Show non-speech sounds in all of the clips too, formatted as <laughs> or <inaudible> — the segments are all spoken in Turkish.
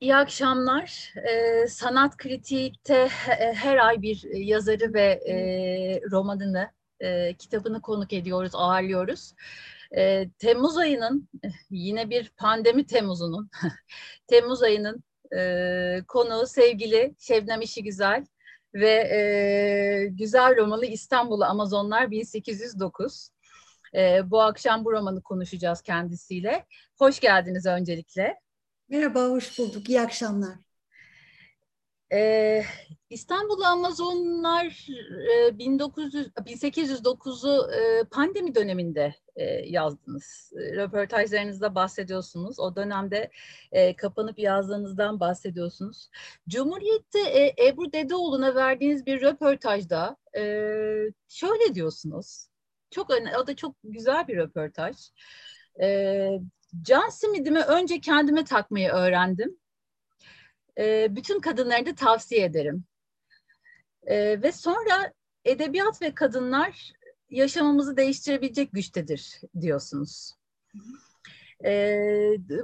İyi akşamlar. Ee, Sanat Kritik'te e, her ay bir yazarı ve e, romanını, e, kitabını konuk ediyoruz, ağırlıyoruz. E, Temmuz ayının, yine bir pandemi Temmuz'unun, <laughs> Temmuz ayının e, konuğu sevgili Şebnem İşi Güzel ve e, güzel romanı İstanbul Amazonlar 1809. E, bu akşam bu romanı konuşacağız kendisiyle. Hoş geldiniz öncelikle. Merhaba, hoş bulduk. İyi akşamlar. Ee, İstanbul Amazonlar e, 1900 1809'u e, pandemi döneminde e, yazdınız. E, röportajlarınızda bahsediyorsunuz. O dönemde e, kapanıp yazdığınızdan bahsediyorsunuz. Cumhuriyet'te e, Ebru Dedeoğlu'na verdiğiniz bir röportajda e, şöyle diyorsunuz. Çok o da çok güzel bir röportaj. E, Can simidimi önce kendime takmayı öğrendim. E, bütün kadınlara da tavsiye ederim. E, ve sonra edebiyat ve kadınlar yaşamamızı değiştirebilecek güçtedir diyorsunuz. E,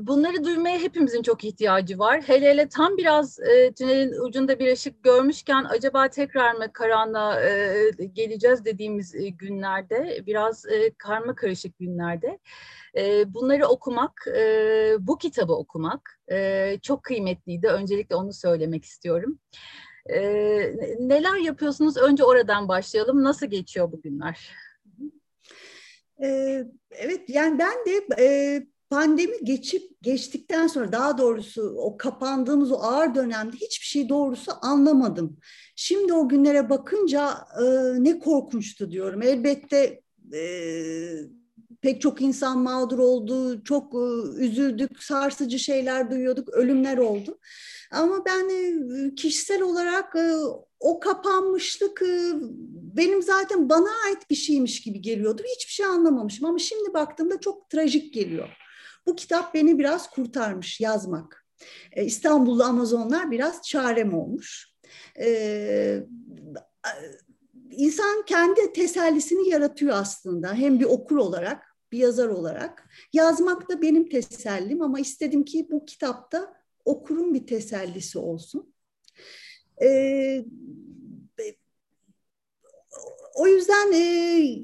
bunları duymaya hepimizin çok ihtiyacı var. Hele hele tam biraz e, tünelin ucunda bir ışık görmüşken acaba tekrar mı karanlığa e, geleceğiz dediğimiz e, günlerde, biraz e, karma karışık günlerde e, bunları okumak, e, bu kitabı okumak e, çok kıymetliydi. Öncelikle onu söylemek istiyorum. E, neler yapıyorsunuz? Önce oradan başlayalım. Nasıl geçiyor bugünler? Evet, yani ben de pandemi geçip geçtikten sonra daha doğrusu o kapandığımız o ağır dönemde hiçbir şey doğrusu anlamadım. Şimdi o günlere bakınca e, ne korkunçtu diyorum. Elbette e, pek çok insan mağdur oldu, çok e, üzüldük, sarsıcı şeyler duyuyorduk, ölümler oldu. Ama ben e, kişisel olarak e, o kapanmışlık benim zaten bana ait bir şeymiş gibi geliyordu. Hiçbir şey anlamamışım ama şimdi baktığımda çok trajik geliyor. Bu kitap beni biraz kurtarmış yazmak. İstanbullu Amazonlar biraz çarem olmuş. İnsan kendi tesellisini yaratıyor aslında. Hem bir okur olarak bir yazar olarak. Yazmak da benim tesellim ama istedim ki bu kitapta okurun bir tesellisi olsun. Ee, o yüzden e,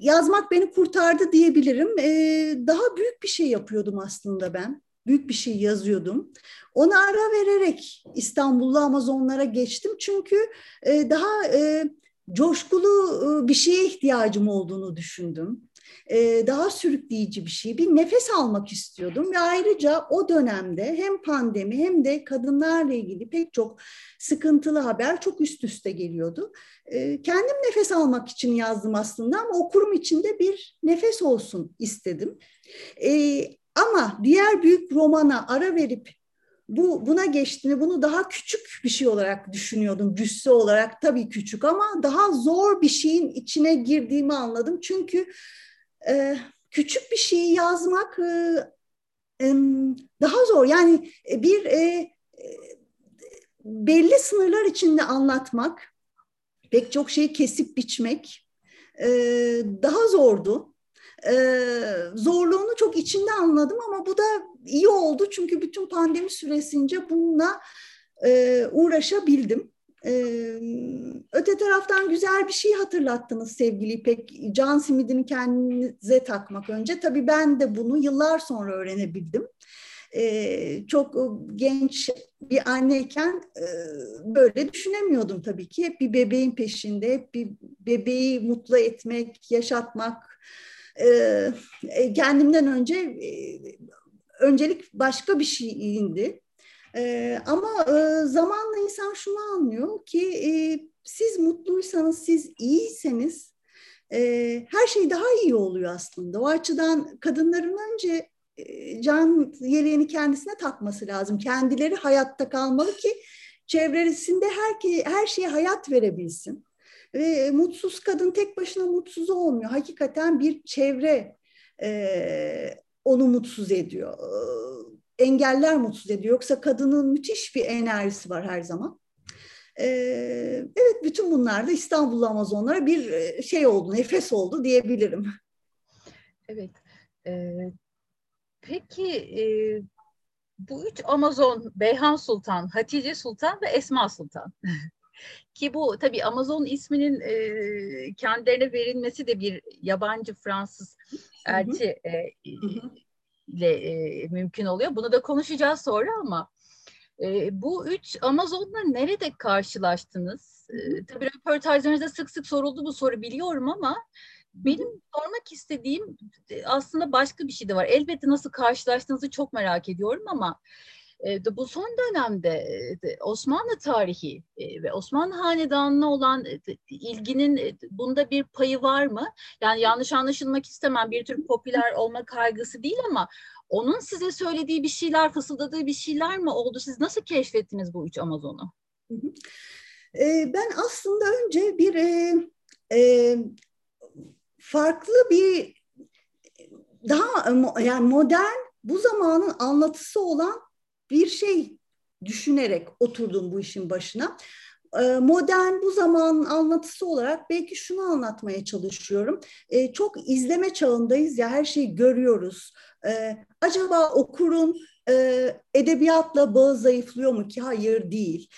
yazmak beni kurtardı diyebilirim. E, daha büyük bir şey yapıyordum aslında ben. Büyük bir şey yazıyordum. Ona ara vererek İstanbullu Amazonlara geçtim. Çünkü e, daha e, coşkulu e, bir şeye ihtiyacım olduğunu düşündüm. E, daha sürükleyici bir şey. Bir nefes almak istiyordum ve ayrıca o dönemde hem pandemi hem de kadınlarla ilgili pek çok sıkıntılı haber çok üst üste geliyordu. E, kendim nefes almak için yazdım aslında ama okurum için de bir nefes olsun istedim. Ama diğer büyük romana ara verip bu buna geçtiğini, bunu daha küçük bir şey olarak düşünüyordum. Cüsse olarak tabii küçük ama daha zor bir şeyin içine girdiğimi anladım. Çünkü e, küçük bir şeyi yazmak e, e, daha zor. Yani bir e, belli sınırlar içinde anlatmak, pek çok şeyi kesip biçmek e, daha zordu. E, zorluğunu çok içinde anladım ama bu da iyi oldu çünkü bütün pandemi süresince bununla e, uğraşabildim. Ee, öte taraftan güzel bir şey hatırlattınız sevgili İpek. Can simidini kendinize takmak önce. Tabii ben de bunu yıllar sonra öğrenebildim. Ee, çok genç bir anneyken e, böyle düşünemiyordum tabii ki. Hep bir bebeğin peşinde, hep bir bebeği mutlu etmek, yaşatmak. Ee, e, kendimden önce e, öncelik başka bir şeyindi. E, ama e, zamanla insan şunu anlıyor ki e, siz mutluysanız, siz iyiyseniz e, her şey daha iyi oluyor aslında. O açıdan kadınların önce e, can yeleğini kendisine takması lazım. Kendileri hayatta kalmalı ki çevresinde her, her şeye hayat verebilsin. Ve mutsuz kadın tek başına mutsuz olmuyor. Hakikaten bir çevre e, onu mutsuz ediyor engeller mutsuz ediyor. Yoksa kadının müthiş bir enerjisi var her zaman. Ee, evet bütün bunlar da İstanbul Amazonlara bir e, şey oldu, nefes oldu diyebilirim. Evet. Ee, peki e, bu üç Amazon Beyhan Sultan, Hatice Sultan ve Esma Sultan. <laughs> Ki bu tabii Amazon isminin e, kendilerine verilmesi de bir yabancı Fransız elçi e, ile e, mümkün oluyor. Bunu da konuşacağız sonra ama e, bu üç Amazon'la nerede karşılaştınız? E, tabii röportajlarınızda sık sık soruldu bu soru biliyorum ama benim sormak istediğim aslında başka bir şey de var. Elbette nasıl karşılaştığınızı çok merak ediyorum ama bu son dönemde Osmanlı tarihi ve Osmanlı Hanedanı'na olan ilginin bunda bir payı var mı? Yani yanlış anlaşılmak istemem bir tür popüler olma kaygısı değil ama onun size söylediği bir şeyler, fısıldadığı bir şeyler mi oldu? Siz nasıl keşfettiniz bu üç Amazon'u? Ben aslında önce bir farklı bir daha yani modern bu zamanın anlatısı olan bir şey düşünerek oturdum bu işin başına. Ee, modern bu zamanın anlatısı olarak belki şunu anlatmaya çalışıyorum. Ee, çok izleme çağındayız ya her şeyi görüyoruz. Ee, acaba okurun e, edebiyatla bağı zayıflıyor mu ki? Hayır değil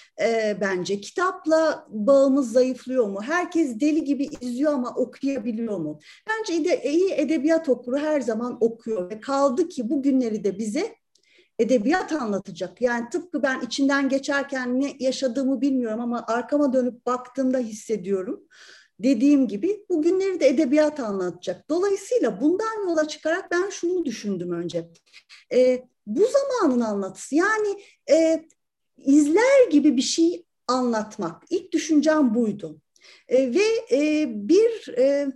bence. Kitapla bağımız zayıflıyor mu? Herkes deli gibi izliyor ama okuyabiliyor mu? Bence iyi edebiyat okuru her zaman okuyor ve kaldı ki bugünleri de bize edebiyat anlatacak. Yani tıpkı ben içinden geçerken ne yaşadığımı bilmiyorum ama arkama dönüp baktığımda hissediyorum. Dediğim gibi bugünleri de edebiyat anlatacak. Dolayısıyla bundan yola çıkarak ben şunu düşündüm önce. E, bu zamanın anlatısı yani e, izler gibi bir şey anlatmak. İlk düşüncem buydu. E, ve e, bir e,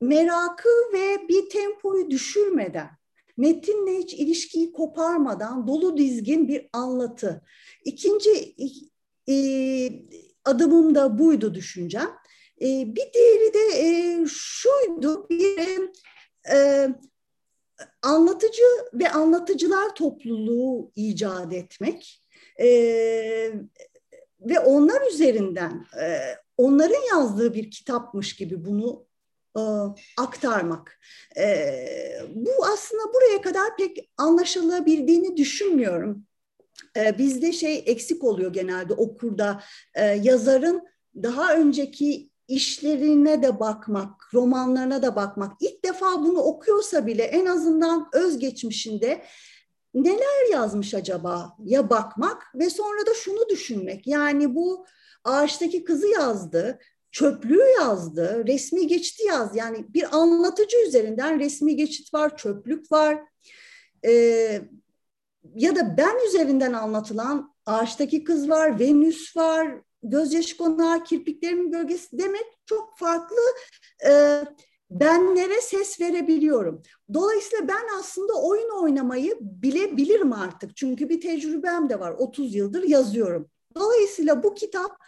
merakı ve bir tempoyu düşürmeden metinle hiç ilişkiyi koparmadan dolu dizgin bir anlatı. İkinci e, adımım da buydu düşüncem. E, bir diğeri de e, şuydu, bir e, anlatıcı ve anlatıcılar topluluğu icat etmek e, ve onlar üzerinden e, onların yazdığı bir kitapmış gibi bunu e, aktarmak. E, bu aslında buraya kadar pek anlaşılabildiğini düşünmüyorum. E, bizde şey eksik oluyor genelde okurda yazarın daha önceki işlerine de bakmak, romanlarına da bakmak. İlk defa bunu okuyorsa bile en azından özgeçmişinde neler yazmış acaba ya bakmak ve sonra da şunu düşünmek. Yani bu ağaçtaki kızı yazdı, çöplüğü yazdı, resmi geçiti yazdı. Yani bir anlatıcı üzerinden resmi geçit var, çöplük var. Ee, ya da ben üzerinden anlatılan ağaçtaki kız var, Venüs var, gözyaşı konağı, kirpiklerimin gölgesi demek çok farklı e, benlere ses verebiliyorum. Dolayısıyla ben aslında oyun oynamayı bilebilirim artık. Çünkü bir tecrübem de var. 30 yıldır yazıyorum. Dolayısıyla bu kitap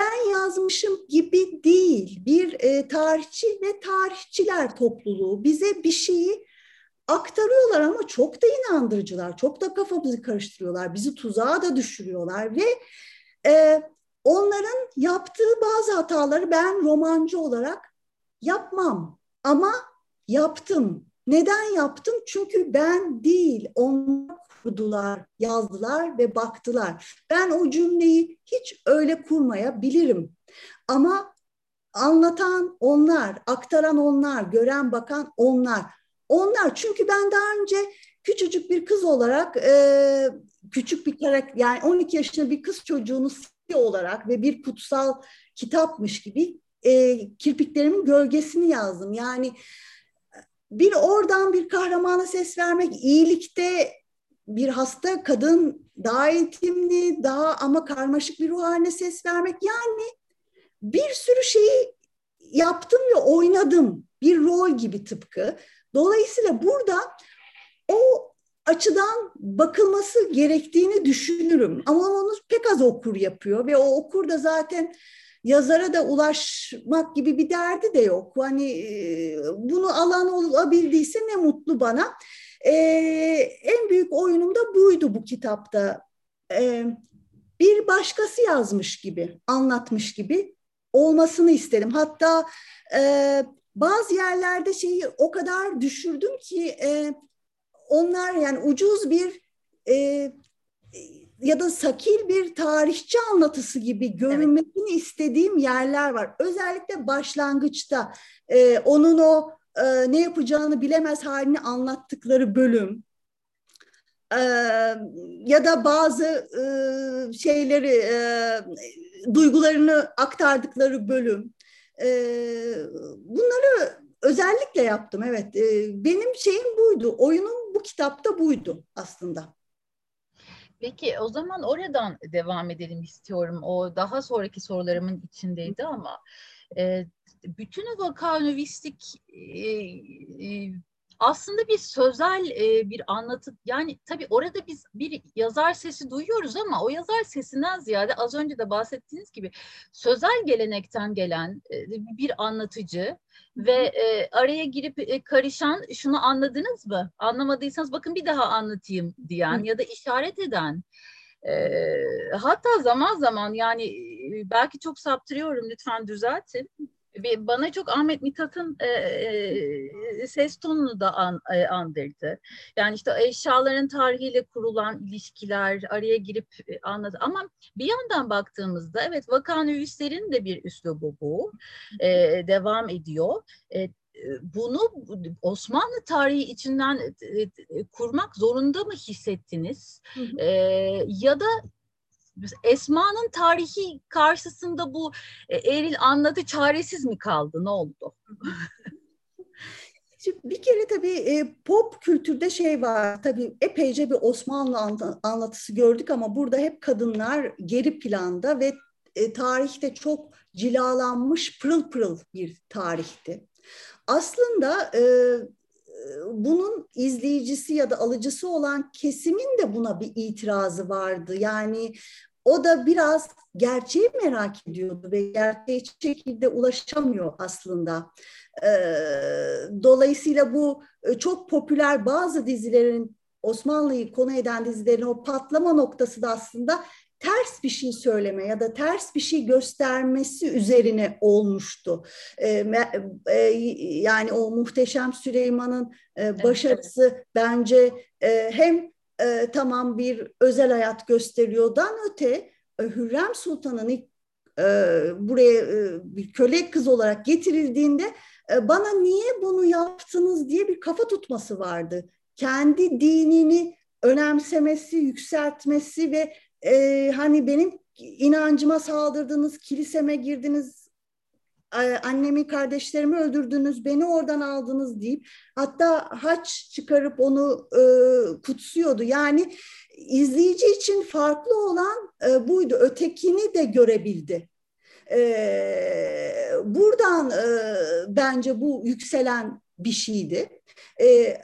ben yazmışım gibi değil. Bir e, tarihçi ve tarihçiler topluluğu bize bir şeyi aktarıyorlar ama çok da inandırıcılar. Çok da kafamızı karıştırıyorlar. Bizi tuzağa da düşürüyorlar ve e, onların yaptığı bazı hataları ben romancı olarak yapmam. Ama yaptım. Neden yaptım? Çünkü ben değil, onlar kurdular, yazdılar ve baktılar. Ben o cümleyi hiç öyle kurmayabilirim. Ama anlatan onlar, aktaran onlar, gören bakan onlar. Onlar çünkü ben daha önce küçücük bir kız olarak e, küçük bir karakter yani 12 yaşında bir kız çocuğunu olarak ve bir kutsal kitapmış gibi e, kirpiklerimin gölgesini yazdım. Yani bir oradan bir kahramana ses vermek, iyilikte bir hasta kadın daha eğitimli, daha ama karmaşık bir ruh haline ses vermek. Yani bir sürü şeyi yaptım ve oynadım. Bir rol gibi tıpkı. Dolayısıyla burada o açıdan bakılması gerektiğini düşünürüm. Ama onu pek az okur yapıyor ve o okur da zaten yazara da ulaşmak gibi bir derdi de yok. Hani bunu alan olabildiyse ne mutlu bana. Ee, en büyük oyunum da buydu bu kitapta. Ee, bir başkası yazmış gibi, anlatmış gibi olmasını istedim. Hatta e, bazı yerlerde şeyi o kadar düşürdüm ki e, onlar yani ucuz bir e, ya da sakil bir tarihçi anlatısı gibi görünmesini evet. istediğim yerler var. Özellikle başlangıçta e, onun o e, ne yapacağını bilemez halini anlattıkları bölüm e, ya da bazı e, şeyleri e, duygularını aktardıkları bölüm e, bunları özellikle yaptım evet e, benim şeyim buydu oyunum bu kitapta buydu aslında. Peki o zaman oradan devam edelim istiyorum. O daha sonraki sorularımın içindeydi ama e, bütün vakanuvistik e, e, aslında bir sözel e, bir anlatı yani tabii orada biz bir yazar sesi duyuyoruz ama o yazar sesinden ziyade az önce de bahsettiğiniz gibi sözel gelenekten gelen e, bir anlatıcı ve e, araya girip e, karışan şunu anladınız mı? Anlamadıysanız bakın bir daha anlatayım diyen Hı. ya da işaret eden e, hatta zaman zaman yani belki çok saptırıyorum lütfen düzeltin bana çok Ahmet Mithat'ın e, e, ses tonunu da an, e, andırdı. Yani işte eşyaların tarihiyle kurulan ilişkiler araya girip e, anladı. Ama bir yandan baktığımızda evet vakanüvislerin de bir üslubu bu. E, devam ediyor. E, bunu Osmanlı tarihi içinden kurmak zorunda mı hissettiniz? Hı hı. E, ya da Esma'nın tarihi karşısında bu e, Eril anlatı çaresiz mi kaldı? Ne oldu? <laughs> Şimdi bir kere tabii e, pop kültürde şey var. Tabii epeyce bir Osmanlı anlatısı gördük ama burada hep kadınlar geri planda ve e, tarihte çok cilalanmış pırıl pırıl bir tarihti. Aslında bunun izleyicisi ya da alıcısı olan kesimin de buna bir itirazı vardı. Yani o da biraz gerçeği merak ediyordu ve gerçeğe hiç şekilde ulaşamıyor aslında. Dolayısıyla bu çok popüler bazı dizilerin Osmanlı'yı konu eden dizilerin o patlama noktası da aslında ters bir şey söyleme ya da ters bir şey göstermesi üzerine olmuştu. E, e, yani o muhteşem Süleyman'ın e, başarısı evet. bence e, hem e, tamam bir özel hayat gösteriyordan öte e, Hürrem Sultan'ın ilk e, buraya e, bir köle kız olarak getirildiğinde e, bana niye bunu yaptınız diye bir kafa tutması vardı. Kendi dinini önemsemesi, yükseltmesi ve e, hani benim inancıma saldırdınız, kiliseme girdiniz, annemi kardeşlerimi öldürdünüz, beni oradan aldınız deyip hatta haç çıkarıp onu e, kutsuyordu. Yani izleyici için farklı olan e, buydu. Ötekini de görebildi. E, buradan e, bence bu yükselen bir şeydi. E,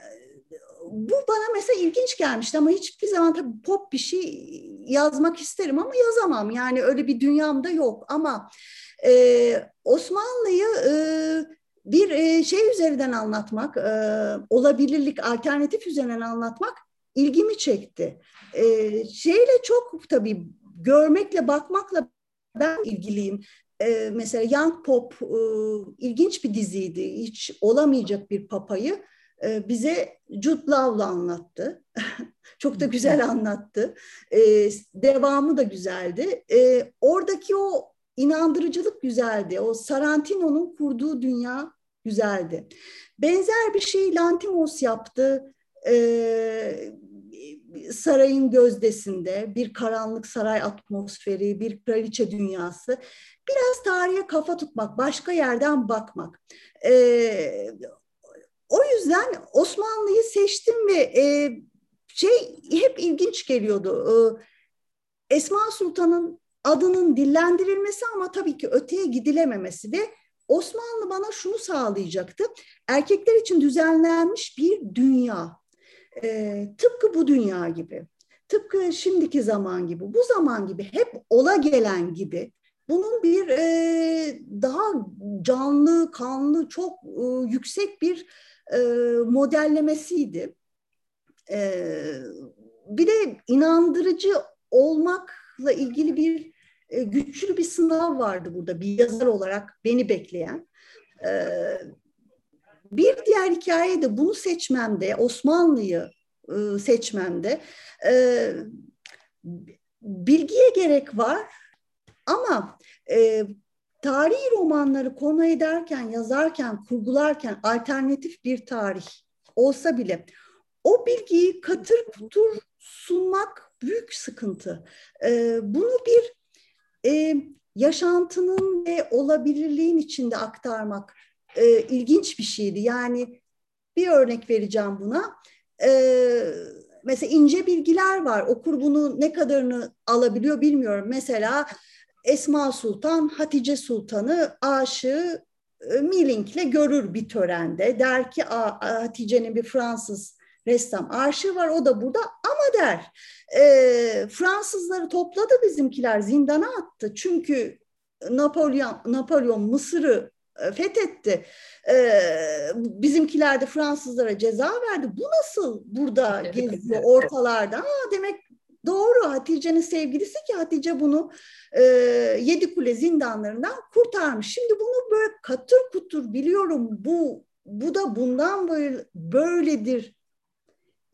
bu bana mesela ilginç gelmişti ama hiçbir zaman tabii pop bir şey yazmak isterim ama yazamam. Yani öyle bir dünyamda yok ama e, Osmanlı'yı e, bir e, şey üzerinden anlatmak, e, olabilirlik, alternatif üzerinden anlatmak ilgimi çekti. E, şeyle çok tabii görmekle, bakmakla ben ilgiliyim. E, mesela Young Pop e, ilginç bir diziydi. Hiç olamayacak bir papayı bize Jude Law'la anlattı. <laughs> Çok da güzel anlattı. E, devamı da güzeldi. E, oradaki o inandırıcılık güzeldi. O Sarantino'nun kurduğu dünya güzeldi. Benzer bir şey Lantimos yaptı. sarayın gözdesinde bir karanlık saray atmosferi, bir kraliçe dünyası. Biraz tarihe kafa tutmak, başka yerden bakmak. O yüzden Osmanlı'yı seçtim ve e, şey hep ilginç geliyordu. E, Esma Sultan'ın adının dillendirilmesi ama tabii ki öteye gidilememesi ve Osmanlı bana şunu sağlayacaktı. Erkekler için düzenlenmiş bir dünya. E, tıpkı bu dünya gibi. Tıpkı şimdiki zaman gibi, bu zaman gibi, hep ola gelen gibi bunun bir e, daha canlı, kanlı, çok e, yüksek bir e, modellemesiydi. E, bir de inandırıcı olmakla ilgili bir e, güçlü bir sınav vardı burada bir yazar olarak beni bekleyen. E, bir diğer hikaye de bunu seçmemde Osmanlı'yı e, seçmemde. E, bilgiye gerek var ama e, tarihi romanları konu ederken, yazarken, kurgularken alternatif bir tarih olsa bile o bilgiyi katır kutur sunmak büyük sıkıntı. E, bunu bir e, yaşantının ve olabilirliğin içinde aktarmak e, ilginç bir şeydi. Yani bir örnek vereceğim buna. E, mesela ince bilgiler var. Okur bunu ne kadarını alabiliyor bilmiyorum. Mesela Esma Sultan Hatice Sultan'ı aşığı e, Millink'le görür bir törende. Der ki Hatice'nin bir Fransız ressam aşığı var o da burada ama der e, Fransızları topladı bizimkiler zindana attı. Çünkü Napolyon, Napolyon Mısır'ı e, fethetti. Ee, bizimkiler de Fransızlara ceza verdi. Bu nasıl burada geziyor ortalarda? Aa, demek doğru Hatice'nin sevgilisi ki Hatice bunu e, yedi kule zindanlarından kurtarmış. Şimdi bunu böyle katır kutur biliyorum bu bu da bundan böyle böyledir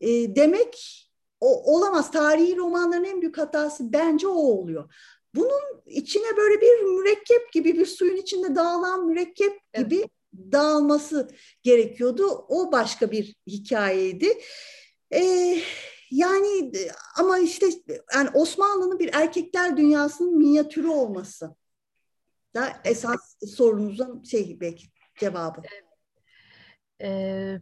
e, demek o, olamaz. Tarihi romanların en büyük hatası bence o oluyor. Bunun içine böyle bir mürekkep gibi bir suyun içinde dağılan mürekkep evet. gibi dağılması gerekiyordu. O başka bir hikayeydi. Ee, yani ama işte yani Osmanlı'nın bir erkekler dünyasının minyatürü olması da esas sorunuzun şey belki cevabı. Ee,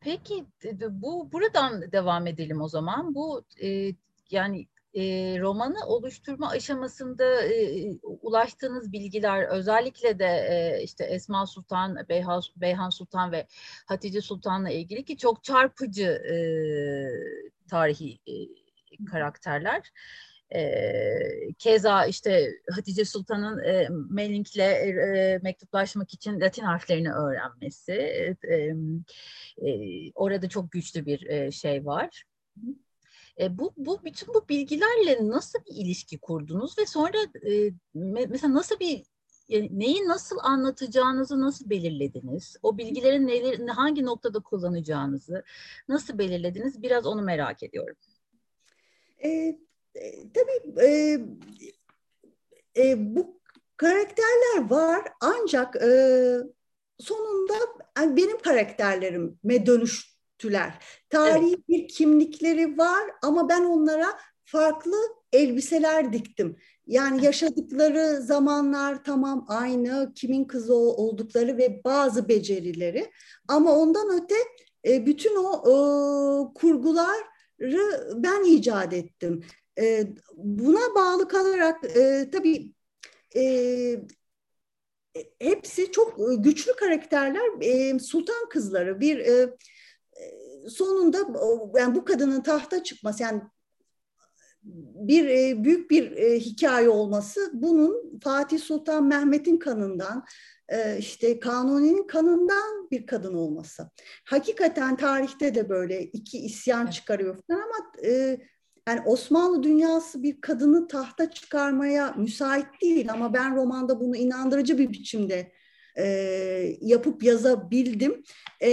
peki bu buradan devam edelim o zaman. Bu e, yani e, romanı oluşturma aşamasında e, ulaştığınız bilgiler özellikle de e, işte Esma Sultan, Beyhan, Beyhan Sultan ve Hatice Sultan'la ilgili ki çok çarpıcı e, tarihi e, karakterler. E, keza işte Hatice Sultan'ın e, Melink'le e, mektuplaşmak için Latin harflerini öğrenmesi, e, e, orada çok güçlü bir e, şey var. E, bu, bu bütün bu bilgilerle nasıl bir ilişki kurdunuz ve sonra e, mesela nasıl bir neyi nasıl anlatacağınızı nasıl belirlediniz? O bilgilerin neleri, hangi noktada kullanacağınızı nasıl belirlediniz? Biraz onu merak ediyorum. E, e, tabii e, e, bu karakterler var ancak e, sonunda yani benim karakterlerime dönüş tüler. Tarihi evet. bir kimlikleri var ama ben onlara farklı elbiseler diktim. Yani yaşadıkları zamanlar tamam aynı, kimin kızı oldukları ve bazı becerileri. Ama ondan öte e, bütün o e, kurguları ben icat ettim. E, buna bağlı kalarak tabii hepsi çok güçlü karakterler. Sultan kızları bir sonunda yani bu kadının tahta çıkması yani bir e, büyük bir e, hikaye olması bunun Fatih Sultan Mehmet'in kanından e, işte Kanuni'nin kanından bir kadın olması. Hakikaten tarihte de böyle iki isyan çıkarıyor falan ama yani Osmanlı dünyası bir kadını tahta çıkarmaya müsait değil ama ben romanda bunu inandırıcı bir biçimde e, yapıp yazabildim. E,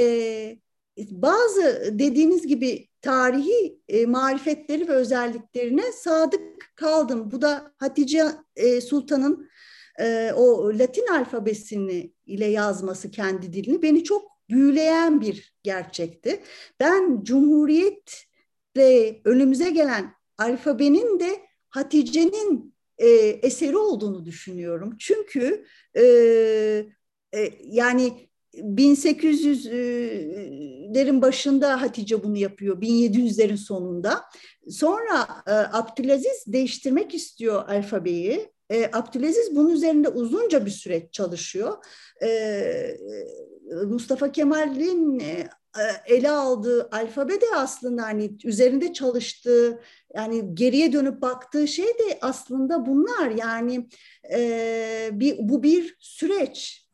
bazı dediğiniz gibi tarihi e, marifetleri ve özelliklerine sadık kaldım. Bu da Hatice e, Sultan'ın e, o Latin alfabesini ile yazması kendi dilini beni çok büyüleyen bir gerçekti. Ben Cumhuriyet'le önümüze gelen alfabenin de Hatice'nin e, eseri olduğunu düşünüyorum. Çünkü e, e, yani 1800'lerin başında Hatice bunu yapıyor, 1700'lerin sonunda. Sonra e, Abdülaziz değiştirmek istiyor alfabeyi. E, Abdülaziz bunun üzerinde uzunca bir süreç çalışıyor. E, Mustafa Kemal'in ele aldığı alfabe de aslında hani üzerinde çalıştığı yani geriye dönüp baktığı şey de aslında bunlar yani e, bir bu bir süreç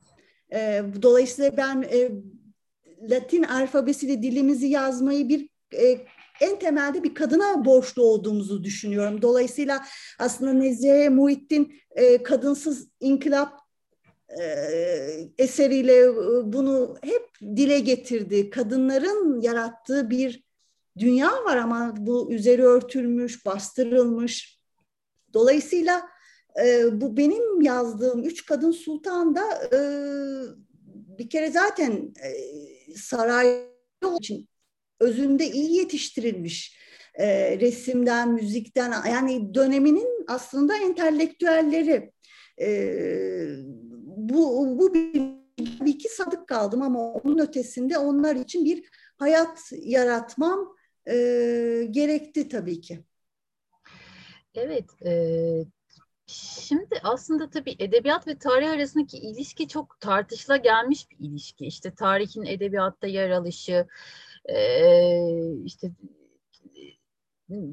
e, dolayısıyla ben e, Latin alfabesiyle dilimizi yazmayı bir e, en temelde bir kadına borçlu olduğumuzu düşünüyorum. Dolayısıyla aslında Nezihe Muhittin kadınsız inkılap eseriyle bunu hep dile getirdi. Kadınların yarattığı bir dünya var ama bu üzeri örtülmüş, bastırılmış. Dolayısıyla e, bu benim yazdığım Üç Kadın Sultan da e, bir kere zaten e, saray için özünde iyi yetiştirilmiş e, resimden, müzikten yani döneminin aslında entelektüelleri e, bu, bu bir, iki sadık kaldım ama onun ötesinde onlar için bir hayat yaratmam e, gerekti tabii ki. Evet, e, Şimdi aslında tabii edebiyat ve tarih arasındaki ilişki çok tartışıla gelmiş bir ilişki. İşte tarihin edebiyatta yer alışı, işte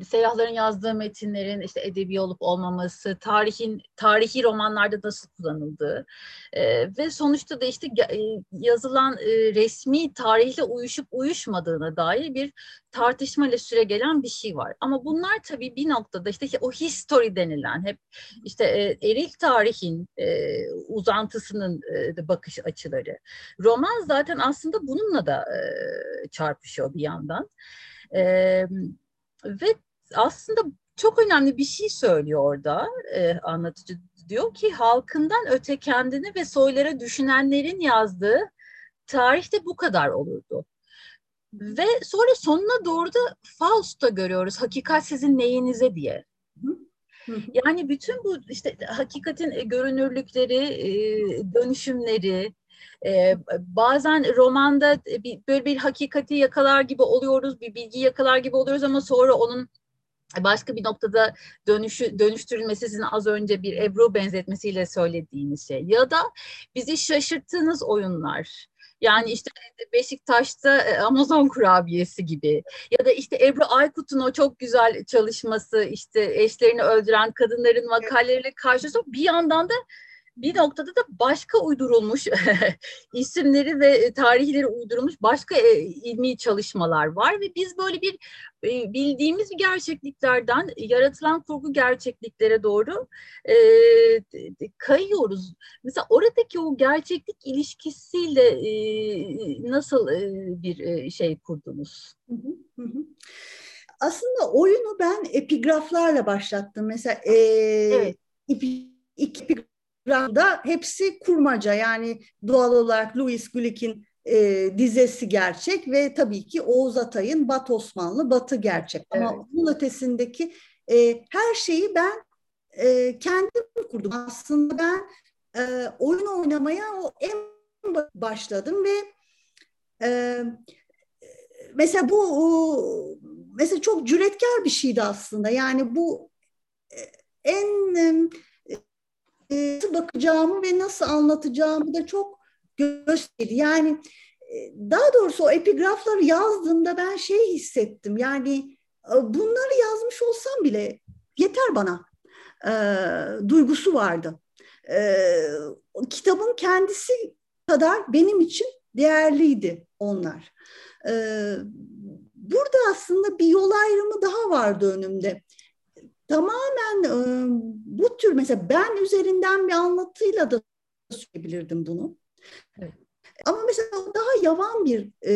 Seyyahların yazdığı metinlerin işte edebi olup olmaması, tarihin tarihi romanlarda nasıl kullanıldığı e, ve sonuçta da işte e, yazılan e, resmi tarihle uyuşup uyuşmadığına dair bir tartışma ile süre gelen bir şey var. Ama bunlar tabii bir noktada işte o history denilen hep işte e, eril tarihin e, uzantısının e, bakış açıları. Roman zaten aslında bununla da e, çarpışıyor bir yandan. E, ve aslında çok önemli bir şey söylüyor orada e, anlatıcı. Diyor ki halkından öte kendini ve soylara düşünenlerin yazdığı tarihte bu kadar olurdu. Ve sonra sonuna doğru da Faust'ta görüyoruz hakikat sizin neyinize diye. Yani bütün bu işte hakikatin e, görünürlükleri, e, dönüşümleri, ee, bazen romanda bir, böyle bir hakikati yakalar gibi oluyoruz, bir bilgi yakalar gibi oluyoruz ama sonra onun başka bir noktada dönüşü, dönüştürülmesi sizin az önce bir Ebru benzetmesiyle söylediğiniz şey. Ya da bizi şaşırttığınız oyunlar. Yani işte Beşiktaş'ta e, Amazon kurabiyesi gibi ya da işte Ebru Aykut'un o çok güzel çalışması işte eşlerini öldüren kadınların makaleleriyle karşılaşıyor. Bir yandan da bir noktada da başka uydurulmuş <laughs> isimleri ve tarihleri uydurulmuş başka e, ilmi çalışmalar var ve biz böyle bir e, bildiğimiz gerçekliklerden yaratılan kurgu gerçekliklere doğru e, kayıyoruz. Mesela oradaki o gerçeklik ilişkisiyle e, nasıl e, bir e, şey kurdunuz? Hı hı hı. Aslında oyunu ben epigraflarla başlattım. Mesela e, evet. iki ekranda hepsi kurmaca yani doğal olarak Louis Glück'in e, dizesi gerçek ve tabii ki Oğuz Atay'ın Bat Osmanlı Batı gerçek. Evet. Ama bunun ötesindeki e, her şeyi ben e, kendim kurdum. Aslında ben e, oyun oynamaya o en başladım ve e, mesela bu mesela çok cüretkar bir şeydi aslında. Yani bu e, en nasıl bakacağımı ve nasıl anlatacağımı da çok gösterdi. Yani e, daha doğrusu o epigrafları yazdığımda ben şey hissettim. Yani e, bunları yazmış olsam bile yeter bana e, duygusu vardı. E, kitabın kendisi kadar benim için değerliydi onlar. E, burada aslında bir yol ayrımı daha vardı önümde tamamen e, bu tür mesela ben üzerinden bir anlatıyla da söyleyebilirdim bunu. Evet. Ama mesela daha yavan bir e,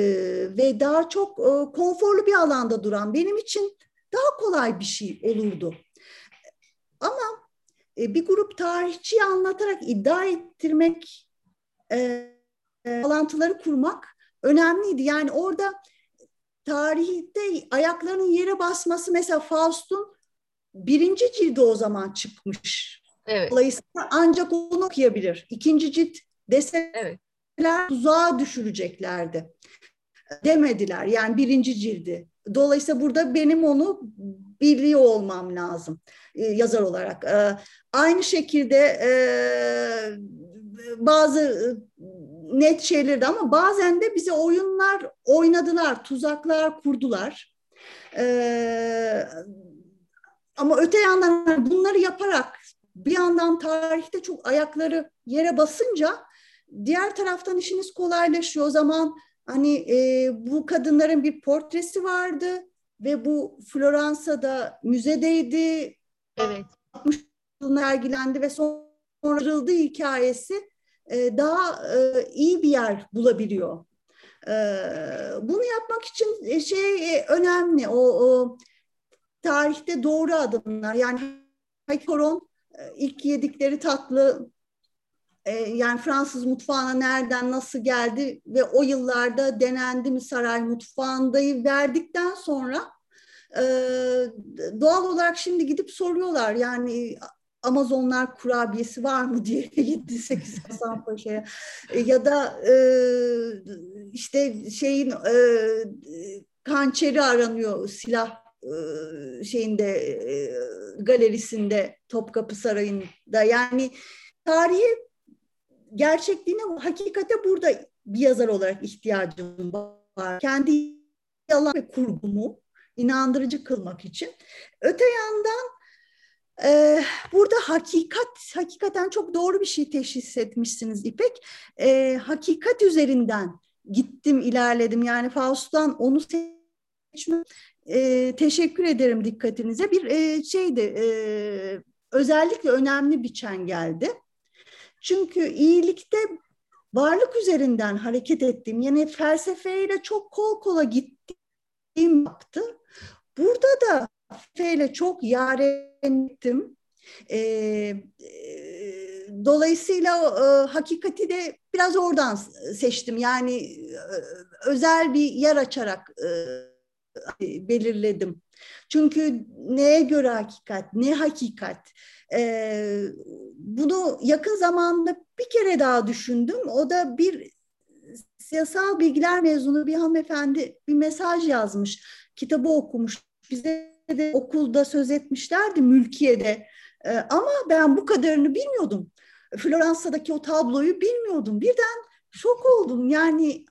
ve daha çok e, konforlu bir alanda duran benim için daha kolay bir şey olurdu. Ama e, bir grup tarihçiyi anlatarak iddia ettirmek, e, e, bağlantıları kurmak önemliydi. Yani orada tarihte ayaklarının yere basması mesela Faust'un birinci cildi o zaman çıkmış. Evet. Dolayısıyla ancak onu okuyabilir. İkinci cilt deseler evet. tuzağa düşüreceklerdi. Demediler yani birinci cildi. Dolayısıyla burada benim onu biliyor olmam lazım e, yazar olarak. E, aynı şekilde e, bazı net şeylerdi ama bazen de bize oyunlar oynadılar, tuzaklar kurdular. E, ama öte yandan bunları yaparak bir yandan tarihte çok ayakları yere basınca diğer taraftan işiniz kolaylaşıyor. O zaman hani e, bu kadınların bir portresi vardı ve bu Floransa'da müzedeydi. Evet. 60 sergilendi ve sonra hikayesi e, daha e, iyi bir yer bulabiliyor. E, bunu yapmak için şey e, önemli. O, o tarihte doğru adımlar. Yani Haykoron e, ilk yedikleri tatlı e, yani Fransız mutfağına nereden nasıl geldi ve o yıllarda denendi mi saray mutfağındayı verdikten sonra e, doğal olarak şimdi gidip soruyorlar yani Amazonlar kurabiyesi var mı diye <laughs> 7-8 Hasan Paşa'ya ya da işte şeyin kançeri aranıyor silah şeyinde galerisinde Topkapı Sarayı'nda yani tarihi gerçekliğine hakikate burada bir yazar olarak ihtiyacım var. Kendi yalan ve kurgumu inandırıcı kılmak için. Öte yandan e, burada hakikat, hakikaten çok doğru bir şey teşhis etmişsiniz İpek. E, hakikat üzerinden gittim, ilerledim. Yani Faust'tan onu seçme. E, teşekkür ederim dikkatinize. Bir e, şeydi, e, özellikle önemli bir geldi. Çünkü iyilikte varlık üzerinden hareket ettiğim, yani felsefeyle çok kol kola gittiğim yaptı. Burada da felsefeyle çok yaren ettim. Ee, e, dolayısıyla e, hakikati de biraz oradan seçtim. Yani e, özel bir yer açarak e, belirledim. Çünkü neye göre hakikat, ne hakikat? Ee, bunu yakın zamanda bir kere daha düşündüm. O da bir siyasal bilgiler mezunu bir hanımefendi bir mesaj yazmış. Kitabı okumuş. Bize de okulda söz etmişlerdi mülkiyede. Ee, ama ben bu kadarını bilmiyordum. Floransa'daki o tabloyu bilmiyordum. Birden şok oldum. Yani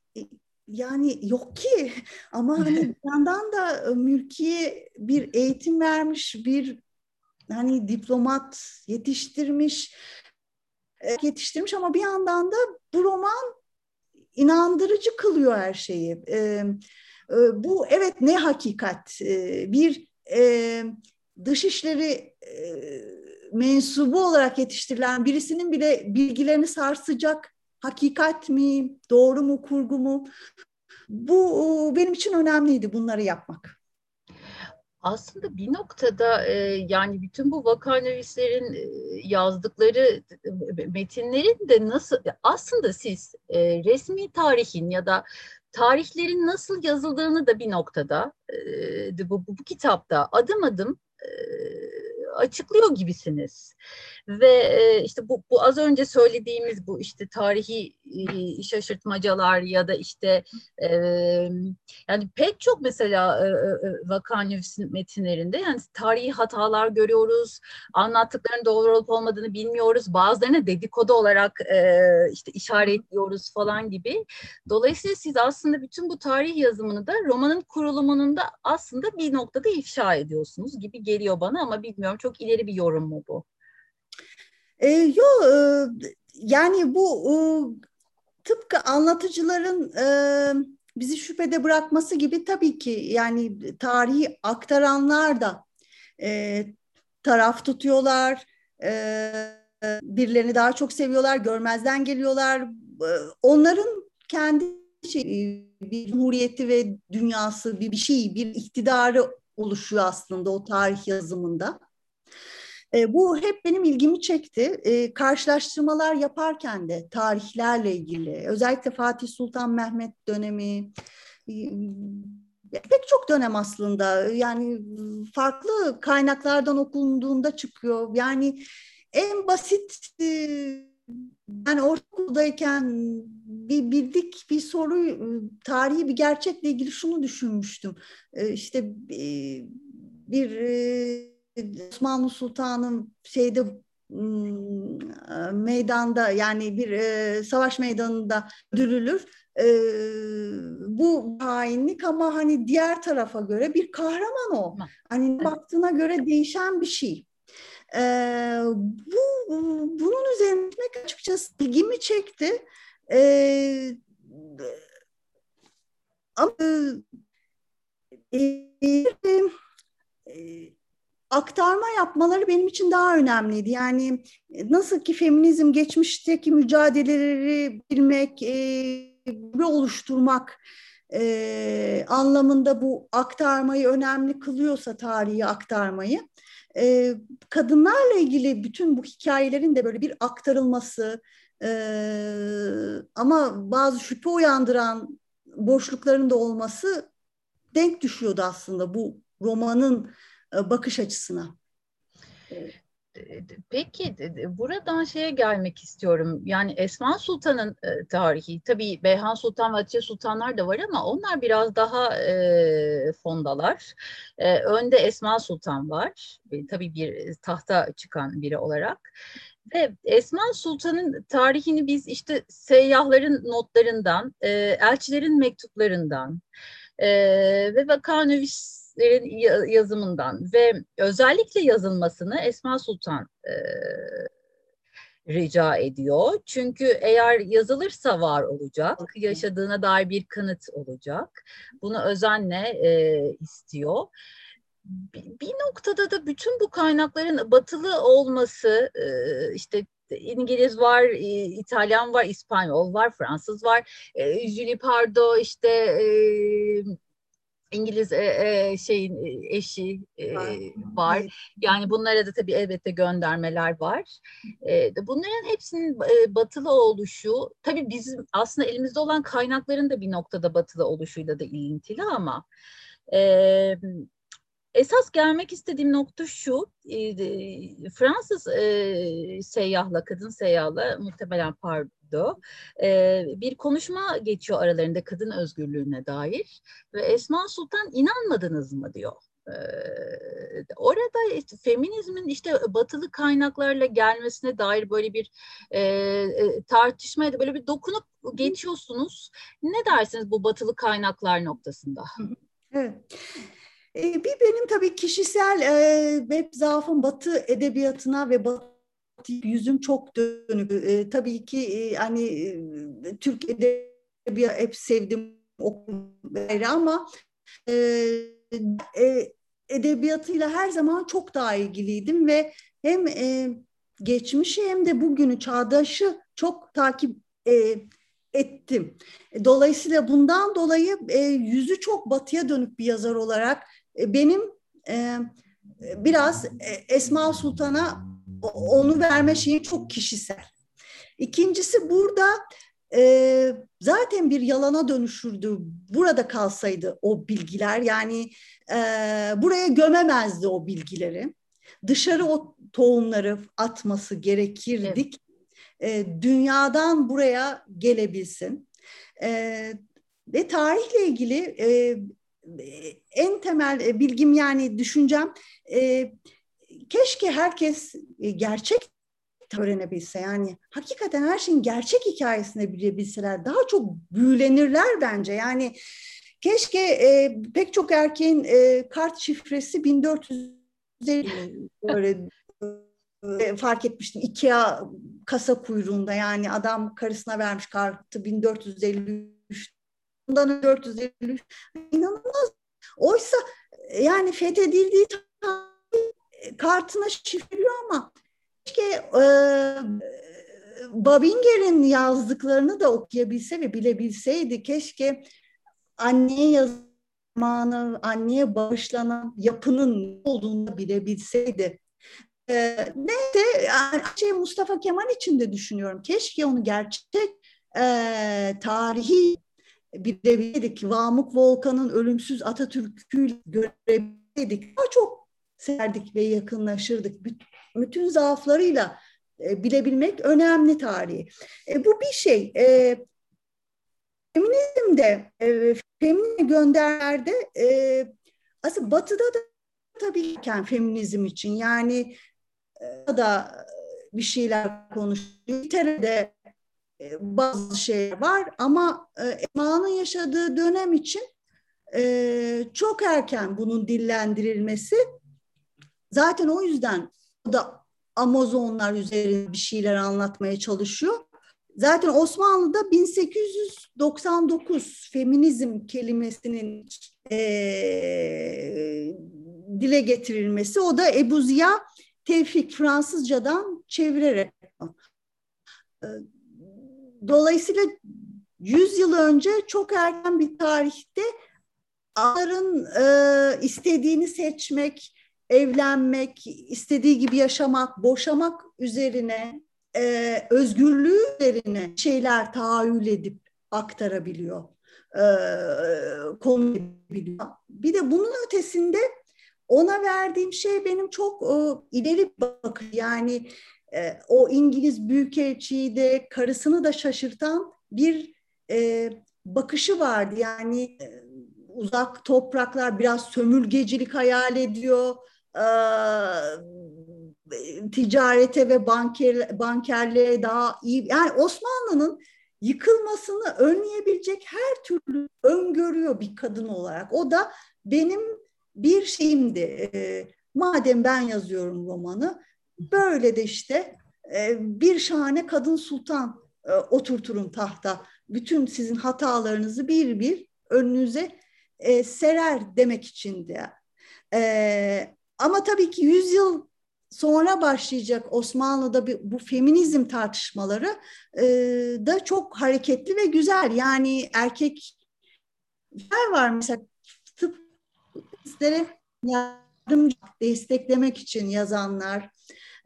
yani yok ki <laughs> ama hani bir <laughs> yandan da mülkiye bir eğitim vermiş bir hani diplomat yetiştirmiş e, yetiştirmiş ama bir yandan da bu roman inandırıcı kılıyor her şeyi. E, e, bu evet ne hakikat e, bir e, dışişleri e, mensubu olarak yetiştirilen birisinin bile bilgilerini sarsacak hakikat mi, doğru mu, kurgu mu? Bu benim için önemliydi bunları yapmak aslında bir noktada e, yani bütün bu vakanövislerin e, yazdıkları e, metinlerin de nasıl aslında siz e, resmi tarihin ya da tarihlerin nasıl yazıldığını da bir noktada e, bu, bu, bu kitapta adım adım e, açıklıyor gibisiniz. Ve e, işte bu, bu az önce söylediğimiz bu işte tarihi e, şaşırtmacalar ya da işte e, yani pek çok mesela e, e, Vakan metinlerinde yani tarihi hatalar görüyoruz. Anlattıklarının doğru olup olmadığını bilmiyoruz. Bazılarını dedikodu olarak e, işte işaretliyoruz falan gibi. Dolayısıyla siz aslında bütün bu tarih yazımını da romanın kurulumunun da aslında bir noktada ifşa ediyorsunuz gibi geliyor bana ama bilmiyorum çok ileri bir yorum mu bu? E, yok e, yani bu e, tıpkı anlatıcıların e, bizi şüphede bırakması gibi tabii ki yani tarihi aktaranlar da e, taraf tutuyorlar. E, birilerini daha çok seviyorlar, görmezden geliyorlar. E, onların kendi şey, bir cumhuriyeti ve dünyası bir, bir şey, bir iktidarı oluşuyor aslında o tarih yazımında. E, bu hep benim ilgimi çekti. E, karşılaştırmalar yaparken de tarihlerle ilgili, özellikle Fatih Sultan Mehmet dönemi, e, pek çok dönem aslında. Yani farklı kaynaklardan okunduğunda çıkıyor. Yani en basit e, yani ortaokuldayken bir bildik bir soru tarihi bir gerçekle ilgili şunu düşünmüştüm. E, işte e, bir Osmanlı Sultan'ın şeyde meydanda yani bir e, savaş meydanında öldürülür. E, bu hainlik ama hani diğer tarafa göre bir kahraman o. Hani baktığına göre değişen bir şey. E, bu bunun üzerine açıkçası ilgimi çekti. E, ama e, e, aktarma yapmaları benim için daha önemliydi. Yani nasıl ki feminizm geçmişteki mücadeleleri bilmek, e, oluşturmak e, anlamında bu aktarmayı önemli kılıyorsa tarihi aktarmayı, e, kadınlarla ilgili bütün bu hikayelerin de böyle bir aktarılması e, ama bazı şüphe uyandıran boşlukların da olması denk düşüyordu aslında bu romanın e, bakış açısına. Peki buradan şeye gelmek istiyorum. Yani Esma Sultan'ın e, tarihi, tabii Beyhan Sultan ve Hatice Sultanlar da var ama onlar biraz daha e, fondalar. E, önde Esma Sultan var. E, tabii bir tahta çıkan biri olarak. Ve Esma Sultan'ın tarihini biz işte seyyahların notlarından, e, elçilerin mektuplarından e, ve Vakanüvis Türklerin yazımından ve özellikle yazılmasını Esma Sultan e, rica ediyor. Çünkü eğer yazılırsa var olacak, yaşadığına dair bir kanıt olacak. Bunu özenle e, istiyor. Bir, noktada da bütün bu kaynakların batılı olması, işte İngiliz var, İtalyan var, İspanyol var, Fransız var, Julie Pardo işte İngiliz e, e, şeyin e, eşi e, var. Yani bunlara da tabii elbette göndermeler var. E, bunların hepsinin e, batılı oluşu, tabii bizim aslında elimizde olan kaynakların da bir noktada batılı oluşuyla da ilintili ama e, esas gelmek istediğim nokta şu, e, Fransız e, seyyahla, kadın seyyahla muhtemelen Pardo e, bir konuşma geçiyor aralarında kadın özgürlüğüne dair ve Esma Sultan inanmadınız mı diyor. Ee, orada işte, feminizmin işte batılı kaynaklarla gelmesine dair böyle bir e, e, tartışmaya da böyle bir dokunup geçiyorsunuz. Ne dersiniz bu batılı kaynaklar noktasında? Evet. E, bir benim tabii kişisel e, web zaafım Batı edebiyatına ve Batı yüzüm çok dönük. E, tabii ki e, hani e, Türk edebiyatı hep sevdim okudum ama e, e, edebiyatıyla her zaman çok daha ilgiliydim ve hem e, geçmişi hem de bugünü çağdaşı çok takip e, ettim. Dolayısıyla bundan dolayı e, yüzü çok batıya dönük bir yazar olarak benim e, biraz e, Esma Sultan'a onu verme şeyi çok kişisel. İkincisi burada e, zaten bir yalana dönüşürdü. Burada kalsaydı o bilgiler yani e, buraya gömemezdi o bilgileri. Dışarı o tohumları atması gerekirdik. Evet. E, dünyadan buraya gelebilsin. E, ve tarihle ilgili e, en temel e, bilgim yani düşüncem e, keşke herkes e, gerçek öğrenebilse. Yani hakikaten her şeyin gerçek hikayesini bilebilseler daha çok büyülenirler bence. Yani keşke e, pek çok erkeğin e, kart şifresi 1450 böyle fark etmiştim. Ikea kasa kuyruğunda yani adam karısına vermiş kartı 1453 bundan 453 inanılmaz. Oysa yani fethedildiği kartına şifreliyor ama keşke e, Babinger'in yazdıklarını da okuyabilse ve bilebilseydi. Keşke anneye yazmanı, anneye bağışlanan yapının olduğunu bilebilseydi. E, neyse şey Mustafa Kemal için de düşünüyorum. Keşke onu gerçek e, tarihi bilebilseydik, Vamuk Volkan'ın ölümsüz Atatürk'ü görebilseydik daha çok serdik ve yakınlaşırdık. Bütün zaaflarıyla e, bilebilmek önemli tarihi. E, bu bir şey. E, feminizmde, e, feminizm gönderlerde e, aslında batıda da tabii ki feminizm için yani e, da bir şeyler konuşuyor. İngiltere'de bazı şeyler var ama e, Ema'nın yaşadığı dönem için e, çok erken bunun dillendirilmesi zaten o yüzden o da Amazonlar üzerinde bir şeyler anlatmaya çalışıyor. Zaten Osmanlı'da 1899 feminizm kelimesinin e, dile getirilmesi. O da Ebu Ziya Tevfik Fransızcadan çevirerek. Dolayısıyla 100 yıl önce çok erken bir tarihte onların e, istediğini seçmek, evlenmek, istediği gibi yaşamak, boşamak üzerine, e, özgürlüğü üzerine şeyler tahayyül edip aktarabiliyor, e, konuşabiliyor. Bir de bunun ötesinde ona verdiğim şey benim çok e, ileri bakış. Yani e, o İngiliz büyükelçiyi de karısını da şaşırtan bir e, bakışı vardı. Yani e, uzak topraklar biraz sömürgecilik hayal ediyor. E, ticarete ve banker, bankerliğe daha iyi. Yani Osmanlı'nın yıkılmasını önleyebilecek her türlü öngörüyor bir kadın olarak. O da benim bir şeyimdi. E, madem ben yazıyorum romanı, böyle de işte e, bir şahane kadın sultan e, oturturum tahta. Bütün sizin hatalarınızı bir bir önünüze e, serer demek içindi. E, ama tabii ki yüzyıl sonra başlayacak Osmanlı'da bu feminizm tartışmaları e, da çok hareketli ve güzel. Yani erkekler var mesela tıp yardım desteklemek için yazanlar,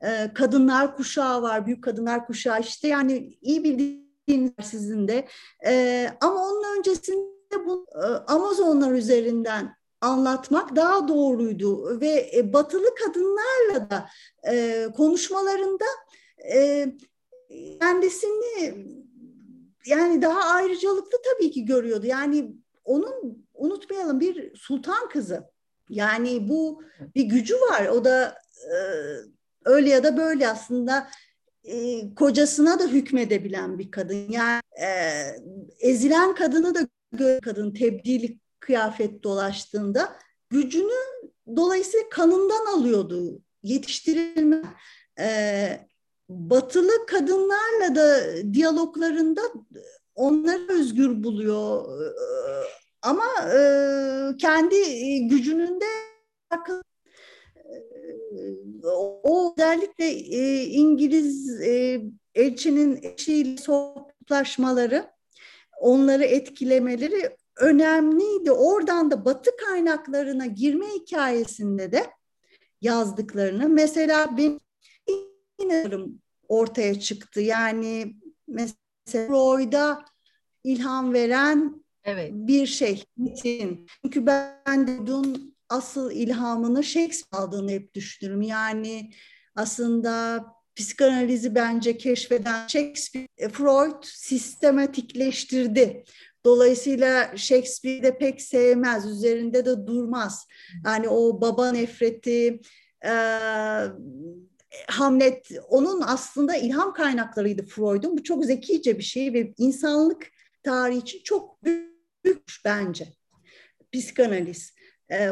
e, kadınlar kuşağı var, büyük kadınlar kuşağı işte yani iyi bildiğiniz sizin de. E, ama onun öncesinde bu e, Amazonlar üzerinden anlatmak daha doğruydu ve e, batılı kadınlarla da e, konuşmalarında e, kendisini yani daha ayrıcalıklı tabii ki görüyordu. Yani onun unutmayalım bir sultan kızı. Yani bu bir gücü var. O da e, öyle ya da böyle aslında e, kocasına da hükmedebilen bir kadın. Yani e, ezilen kadını da kadın tebdili kıyafet dolaştığında gücünü dolayısıyla kanından alıyordu. Yetiştirilme. E, batılı kadınlarla da diyaloglarında onları özgür buluyor. E, ama e, kendi gücünün de o özellikle e, İngiliz e, elçinin eşiyle sohbetlaşmaları, onları etkilemeleri önemliydi. Oradan da Batı kaynaklarına girme hikayesinde de yazdıklarını mesela benim ortaya çıktı. Yani mesela Freud'a ilham veren evet. bir şey. Çünkü ben de dün asıl ilhamını Shakespeare aldığını hep düşünürüm. Yani aslında psikanalizi bence keşfeden Shakespeare, e, Freud sistematikleştirdi. Dolayısıyla Shakespeare de pek sevmez, üzerinde de durmaz. Yani o baba nefreti, e, Hamlet onun aslında ilham kaynaklarıydı Freud'un. Bu çok zekice bir şey ve insanlık tarihi için çok büyük bence psikanaliz. E,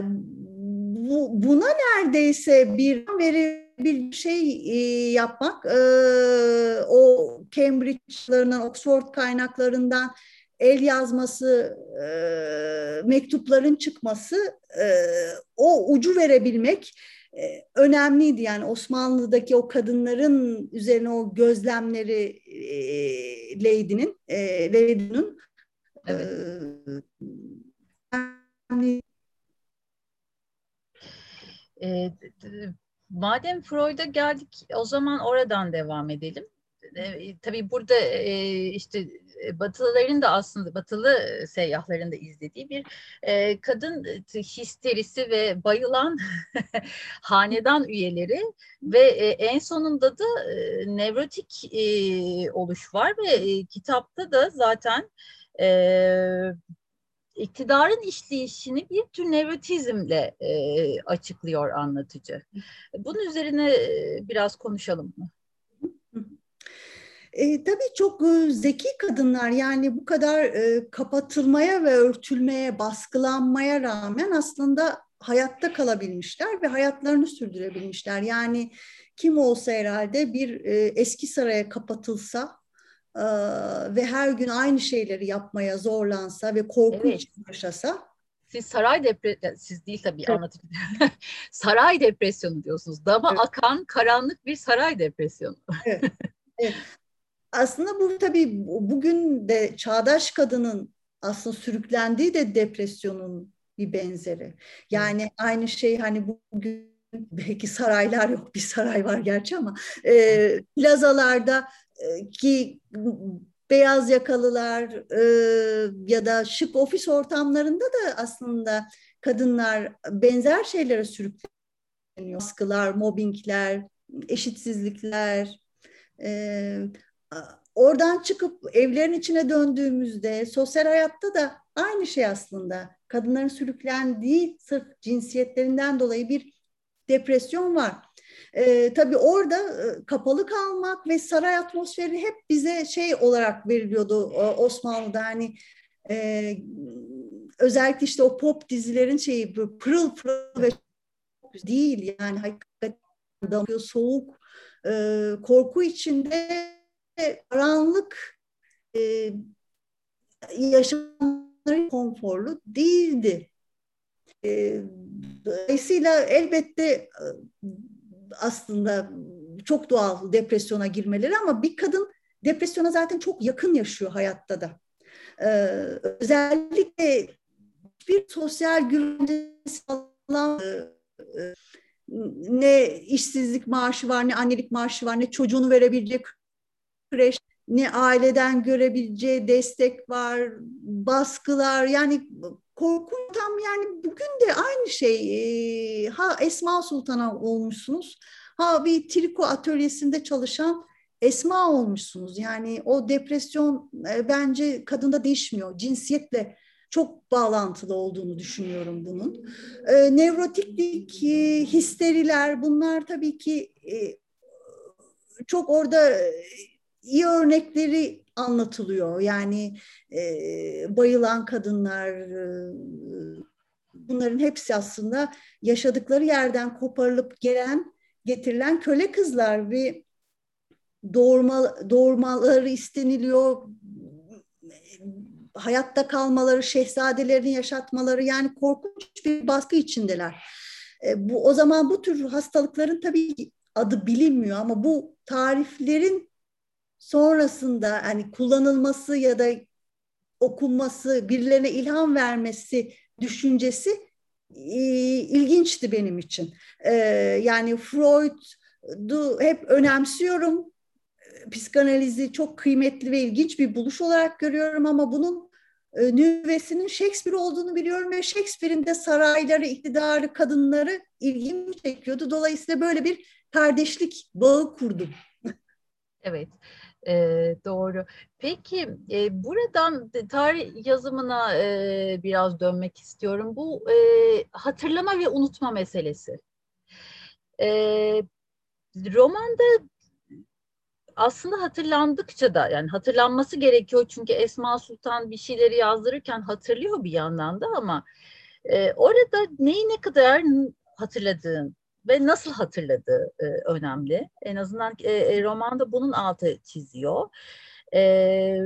bu, buna neredeyse bir verebil şey e, yapmak, e, o Cambridge'larından, Oxford kaynaklarından el yazması, e, mektupların çıkması, e, o ucu verebilmek e, önemliydi. Yani Osmanlı'daki o kadınların üzerine o gözlemleri e, Lady'nin, e, Lady'nin evet. e, yani e, madem Freud'a geldik o zaman oradan devam edelim. E, tabii burada e, işte Batılıların da aslında Batılı seyyahların da izlediği bir e, kadın histerisi ve bayılan <laughs> hanedan üyeleri ve e, en sonunda da e, nevrotik e, oluş var ve e, kitapta da zaten e, iktidarın işleyişini bir tür nevrotizmle e, açıklıyor anlatıcı. Bunun üzerine biraz konuşalım mı? E, tabii çok e, zeki kadınlar yani bu kadar e, kapatılmaya ve örtülmeye, baskılanmaya rağmen aslında hayatta kalabilmişler ve hayatlarını sürdürebilmişler. Yani kim olsa herhalde bir e, eski saraya kapatılsa e, ve her gün aynı şeyleri yapmaya zorlansa ve korku evet. yaşasa siz saray depresyonu, siz değil tabii evet. anlatıcı. <laughs> saray depresyonu diyorsunuz. Dama evet. akan karanlık bir saray depresyonu. <laughs> evet. evet. Aslında bu tabii bugün de çağdaş kadının aslında sürüklendiği de depresyonun bir benzeri. Yani evet. aynı şey hani bugün belki saraylar yok bir saray var gerçi ama e, plazalarda ki beyaz yakalılar e, ya da şık ofis ortamlarında da aslında kadınlar benzer şeylere sürükleniyor. Baskılar, mobbingler, eşitsizlikler. E, oradan çıkıp evlerin içine döndüğümüzde sosyal hayatta da aynı şey aslında. Kadınların sürüklendiği sırf cinsiyetlerinden dolayı bir depresyon var. E, tabii orada e, kapalı kalmak ve saray atmosferi hep bize şey olarak veriliyordu e, Osmanlı'da hani e, özellikle işte o pop dizilerin şeyi pırıl pırıl ve değil yani hakikaten damlıyor soğuk e, korku içinde karanlık e, yaşamları konforlu değildi. E, dolayısıyla elbette e, aslında çok doğal depresyona girmeleri ama bir kadın depresyona zaten çok yakın yaşıyor hayatta da. Ee, özellikle bir sosyal güvencesi alan e, ne işsizlik maaşı var, ne annelik maaşı var, ne çocuğunu verebilecek kreş, ne aileden görebileceği destek var, baskılar yani korkunç tam yani bugün de aynı şey. Ha Esma Sultan'a olmuşsunuz, ha bir triko atölyesinde çalışan Esma olmuşsunuz. Yani o depresyon e, bence kadında değişmiyor. Cinsiyetle çok bağlantılı olduğunu düşünüyorum bunun. E, nevrotiklik, e, histeriler bunlar tabii ki e, çok orada iyi örnekleri anlatılıyor. Yani e, bayılan kadınlar, e, bunların hepsi aslında yaşadıkları yerden koparılıp gelen, getirilen köle kızlar ve doğurma, doğurmaları isteniliyor, hayatta kalmaları, şehzadelerini yaşatmaları yani korkunç bir baskı içindeler. E, bu o zaman bu tür hastalıkların tabii adı bilinmiyor ama bu tariflerin sonrasında hani kullanılması ya da okunması, birilerine ilham vermesi düşüncesi e, ilginçti benim için. E, yani Freud'u hep önemsiyorum. Psikanalizi çok kıymetli ve ilginç bir buluş olarak görüyorum ama bunun e, nüvesinin Shakespeare olduğunu biliyorum ve Shakespeare'in de sarayları, iktidarı, kadınları ilgimi çekiyordu. Dolayısıyla böyle bir kardeşlik bağı kurdum. Evet. E, doğru. Peki e, buradan tarih yazımına e, biraz dönmek istiyorum. Bu e, hatırlama ve unutma meselesi. E, romanda aslında hatırlandıkça da yani hatırlanması gerekiyor çünkü Esma Sultan bir şeyleri yazdırırken hatırlıyor bir yandan da ama e, orada neyi ne kadar hatırladığın ve nasıl hatırladığı e, önemli. En azından e, e, romanda bunun altı çiziyor. E,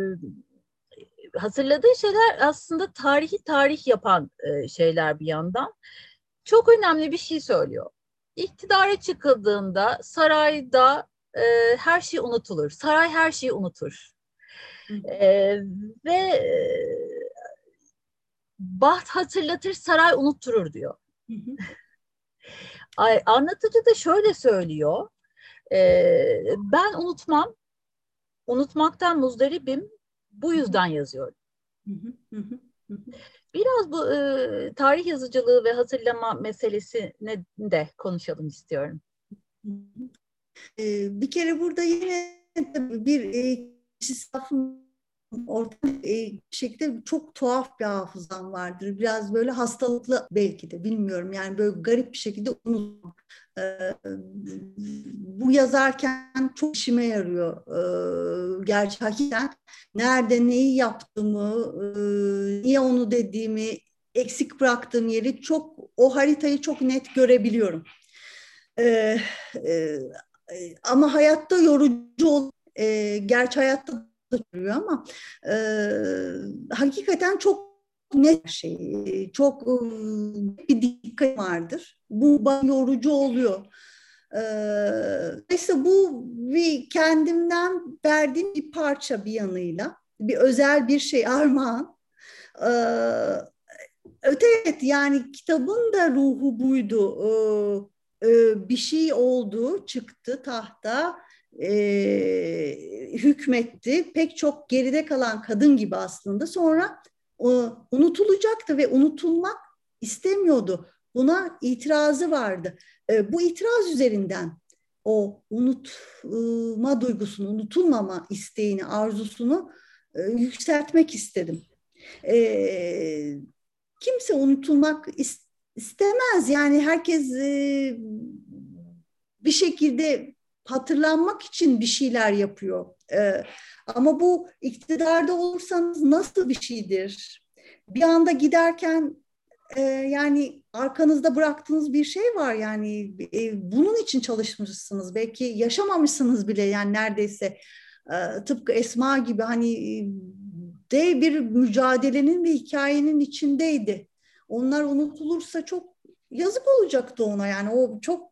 hatırladığı şeyler aslında tarihi tarih yapan e, şeyler bir yandan. Çok önemli bir şey söylüyor. İktidara çıkıldığında sarayda e, her şey unutulur. Saray her şeyi unutur. E, ve e, baht hatırlatır, saray unutturur diyor. Hı hı. <laughs> Anlatıcı da şöyle söylüyor. E, ben unutmam, unutmaktan muzdaribim, bu yüzden yazıyorum. Biraz bu e, tarih yazıcılığı ve hatırlama meselesini de konuşalım istiyorum. Bir kere burada yine bir e, orta e, şekilde çok tuhaf bir hafızam vardır. Biraz böyle hastalıklı belki de bilmiyorum. Yani böyle garip bir şekilde unutmam. E, bu yazarken çok işime yarıyor. E, gerçi hakikaten nerede neyi yaptığımı, e, niye onu dediğimi, eksik bıraktığım yeri çok o haritayı çok net görebiliyorum. E, e, ama hayatta yorucu ol, e, gerçi hayatta görüyor ama e, hakikaten çok net şey, çok bir dikkat vardır. Bu bana yorucu oluyor. Dolayısıyla bu bir kendimden verdiğim bir parça bir yanıyla. Bir özel bir şey armağan. Öte evet yani kitabın da ruhu buydu. Bir şey oldu, çıktı tahta, hükmetti. Pek çok geride kalan kadın gibi aslında. Sonra unutulacaktı ve unutulmak istemiyordu. Buna itirazı vardı. Bu itiraz üzerinden o unutma duygusunu, unutulmama isteğini, arzusunu yükseltmek istedim. Kimse unutulmak istemez. Yani herkes bir şekilde hatırlanmak için bir şeyler yapıyor. Ama bu iktidarda olursanız nasıl bir şeydir? Bir anda giderken e, yani arkanızda bıraktığınız bir şey var yani e, bunun için çalışmışsınız belki yaşamamışsınız bile yani neredeyse e, tıpkı Esma gibi hani dev bir mücadelenin ve hikayenin içindeydi. Onlar unutulursa çok yazık olacaktı ona yani o çok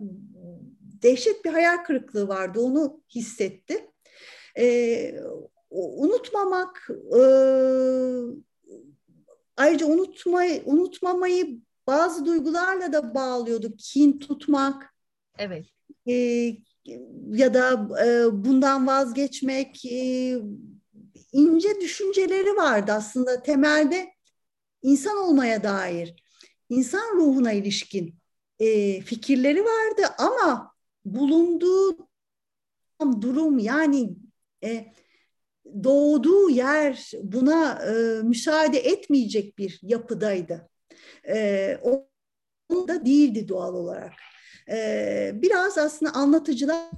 dehşet bir hayal kırıklığı vardı onu hissetti. Ee, unutmamak e, ayrıca unutmayı unutmamayı bazı duygularla da bağlıyordu. Kin tutmak. Evet. E, ya da e, bundan vazgeçmek e, ince düşünceleri vardı aslında temelde insan olmaya dair insan ruhuna ilişkin e, fikirleri vardı ama bulunduğu durum yani e, doğduğu yer buna e, müsaade etmeyecek bir yapıdaydı. E, o da değildi doğal olarak. E, biraz aslında anlatıcılar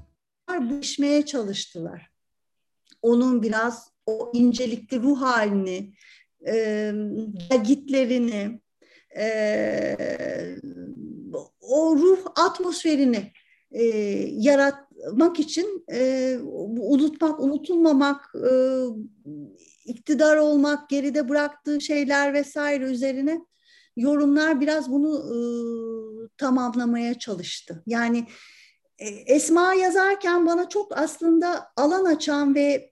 bu işmeye çalıştılar. Onun biraz o incelikli ruh halini, e, gitlerini, e, o ruh atmosferini e, yaratmak için e, unutmak, unutulmamak, e, iktidar olmak, geride bıraktığı şeyler vesaire üzerine yorumlar biraz bunu e, tamamlamaya çalıştı. Yani e, Esma yazarken bana çok aslında alan açan ve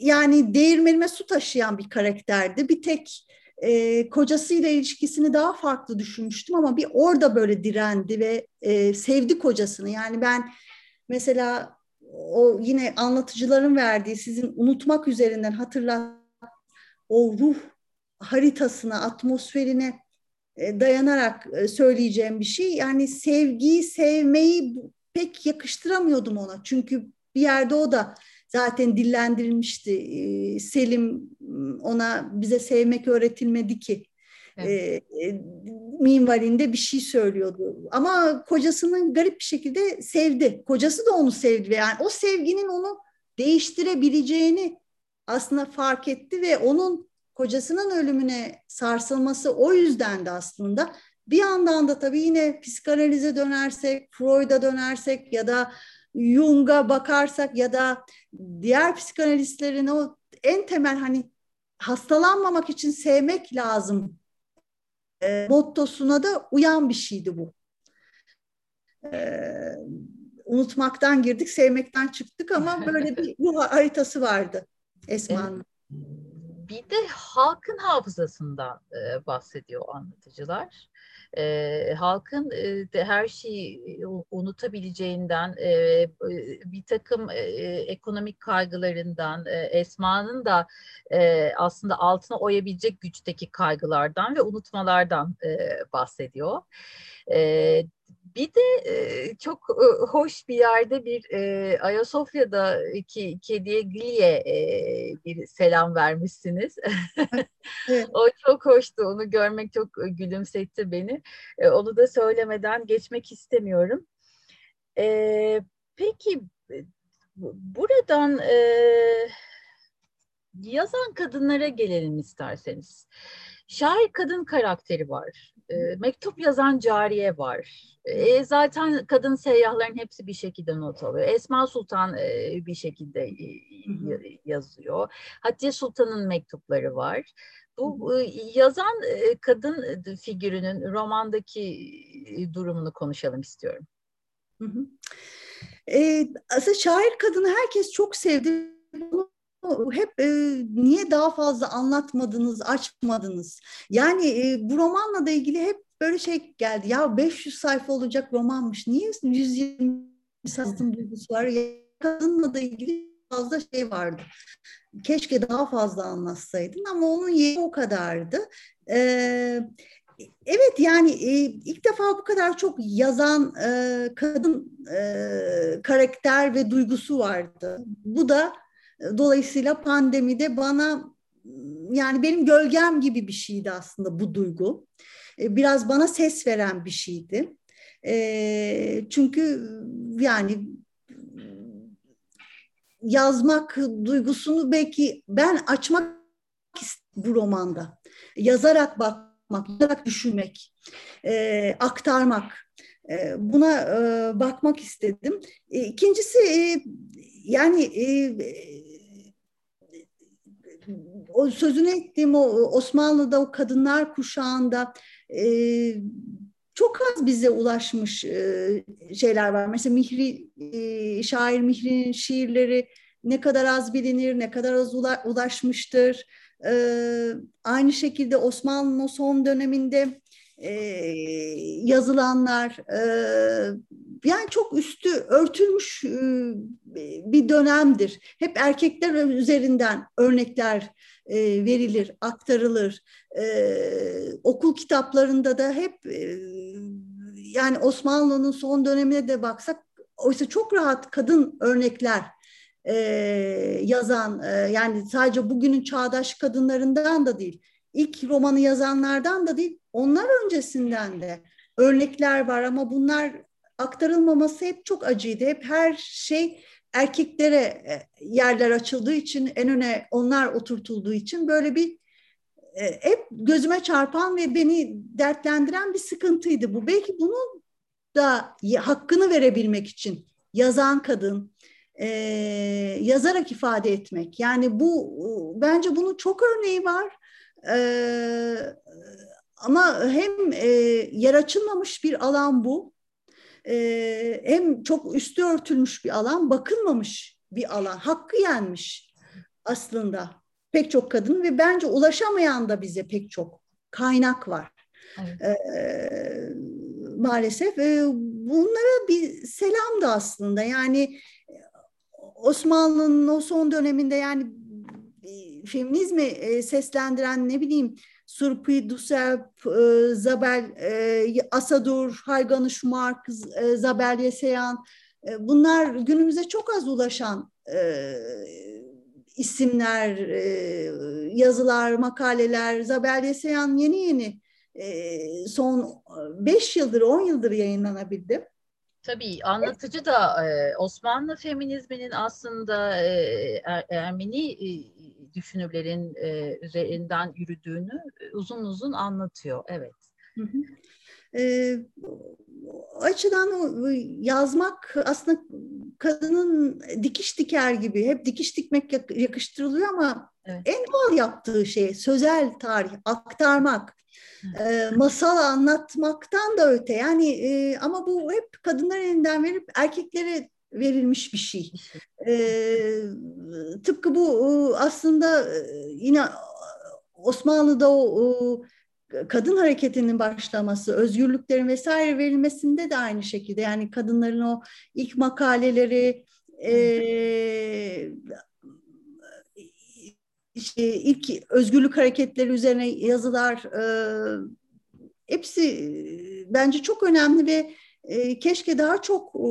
yani değirmenime su taşıyan bir karakterdi. Bir tek e, kocasıyla ilişkisini daha farklı düşünmüştüm ama bir orada böyle direndi ve e, sevdi kocasını. Yani ben mesela o yine anlatıcıların verdiği sizin unutmak üzerinden hatırlat o ruh haritasına, atmosferine e, dayanarak e, söyleyeceğim bir şey. Yani sevgiyi, sevmeyi pek yakıştıramıyordum ona. Çünkü bir yerde o da zaten dillendirilmişti. Ee, Selim ona bize sevmek öğretilmedi ki. Evet. E, minvalinde bir şey söylüyordu. Ama kocasının garip bir şekilde sevdi. Kocası da onu sevdi ve yani o sevginin onu değiştirebileceğini aslında fark etti ve onun kocasının ölümüne sarsılması o yüzden de aslında bir yandan da tabii yine psikanalize dönersek, Freud'a dönersek ya da Jung'a bakarsak ya da diğer psikanalistlerin o en temel hani hastalanmamak için sevmek lazım e, mottosuna da uyan bir şeydi bu. E, unutmaktan girdik, sevmekten çıktık ama <laughs> böyle bir ruh haritası vardı Esma'nın. Bir de halkın hafızasında e, bahsediyor anlatıcılar e, halkın e, de her şeyi unutabileceğinden, e, bir takım e, ekonomik kaygılarından, e, Esma'nın da e, aslında altına oyabilecek güçteki kaygılardan ve unutmalardan e, bahsediyor. E, bir de e, çok e, hoş bir yerde bir e, Ayasofya'da ki kediye Gilye e, bir selam vermişsiniz. Evet. <laughs> o çok hoştu. Onu görmek çok gülümsetti beni. E, onu da söylemeden geçmek istemiyorum. E, peki buradan e, yazan kadınlara gelelim isterseniz. Şair kadın karakteri var. E, mektup yazan cariye var. E, zaten kadın seyyahların hepsi bir şekilde not alıyor. Esma Sultan e, bir şekilde e, yazıyor. Hatice Sultan'ın mektupları var. Bu yazan kadın figürünün romandaki durumunu konuşalım istiyorum. Hı hı. E, aslında şair kadını herkes çok sevdi. Hep e, niye daha fazla anlatmadınız, açmadınız? Yani e, bu romanla da ilgili hep böyle şey geldi. Ya 500 sayfa olacak romanmış. Niye 120 sayfa duygusu var? Kadınla da ilgili fazla şey vardı. Keşke daha fazla anlatsaydın ama onun yeri o kadardı. Ee, Evet yani e, ilk defa bu kadar çok yazan e, kadın e, karakter ve duygusu vardı. Bu da dolayısıyla pandemide bana yani benim gölgem gibi bir şeydi aslında bu duygu. E, biraz bana ses veren bir şeydi. E, çünkü yani yazmak duygusunu belki ben açmak bu romanda. Yazarak bak yazarak düşünmek, e, aktarmak. Buna bakmak istedim. İkincisi yani o sözünü ettiğim o Osmanlı'da o kadınlar kuşağında e, çok az bize ulaşmış e, şeyler var. Mesela Mihri, e, şair Mihri'nin şiirleri ne kadar az bilinir, ne kadar az ulaşmıştır. Ee, aynı şekilde Osmanlı son döneminde e, yazılanlar e, yani çok üstü örtülmüş e, bir dönemdir. Hep erkekler üzerinden örnekler e, verilir, aktarılır. E, okul kitaplarında da hep e, yani Osmanlı'nın son dönemine de baksak oysa çok rahat kadın örnekler e, yazan e, yani sadece bugünün çağdaş kadınlarından da değil ilk romanı yazanlardan da değil onlar öncesinden de örnekler var ama bunlar aktarılmaması hep çok acıydı. Hep her şey erkeklere e, yerler açıldığı için en öne onlar oturtulduğu için böyle bir e, hep gözüme çarpan ve beni dertlendiren bir sıkıntıydı bu. Belki bunu da hakkını verebilmek için yazan kadın, e, yazarak ifade etmek. Yani bu bence bunun çok örneği var. E, ama hem e, yer açılmamış bir alan bu. E, hem çok üstü örtülmüş bir alan, bakılmamış bir alan. Hakkı yenmiş aslında pek çok kadın ve bence ulaşamayan da bize pek çok kaynak var. Evet. Ee, maalesef e, bunlara bir selam da aslında yani Osmanlı'nın o son döneminde yani e, feminizmi e, seslendiren ne bileyim Surpi, Duselp, e, Zabel, Asadur, Hayganı Şumark, Zabel Yeseyan bunlar günümüze çok az ulaşan isimler, yazılar, makaleler. Zabel Yeseyan yeni yeni son 5 yıldır, 10 yıldır yayınlanabildi. Tabii anlatıcı da e, Osmanlı feminizminin aslında e, er, Ermeni e, düşünürlerin e, üzerinden yürüdüğünü e, uzun uzun anlatıyor. Evet. Hı hı. E, açıdan yazmak aslında kadının dikiş diker gibi hep dikiş dikmek yakıştırılıyor ama evet. en doğal yaptığı şey sözel tarih aktarmak e, masal anlatmaktan da öte yani e, ama bu hep kadınlar elinden verip erkeklere verilmiş bir şey. E, tıpkı bu aslında yine Osmanlı'da o, o kadın hareketinin başlaması, özgürlüklerin vesaire verilmesinde de aynı şekilde. Yani kadınların o ilk makaleleri e, işte ilk özgürlük hareketleri üzerine yazılar e, hepsi bence çok önemli ve e, keşke daha çok e,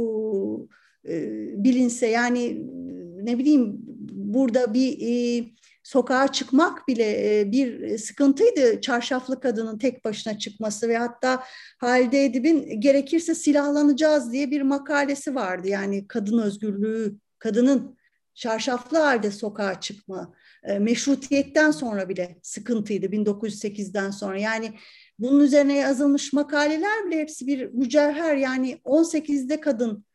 bilinse yani ne bileyim burada bir e, sokağa çıkmak bile e, bir sıkıntıydı. Çarşaflı kadının tek başına çıkması ve hatta Halide Edip'in gerekirse silahlanacağız diye bir makalesi vardı. Yani kadın özgürlüğü, kadının çarşaflı halde sokağa çıkma e, meşrutiyetten sonra bile sıkıntıydı 1908'den sonra. Yani bunun üzerine yazılmış makaleler bile hepsi bir mücevher yani 18'de kadın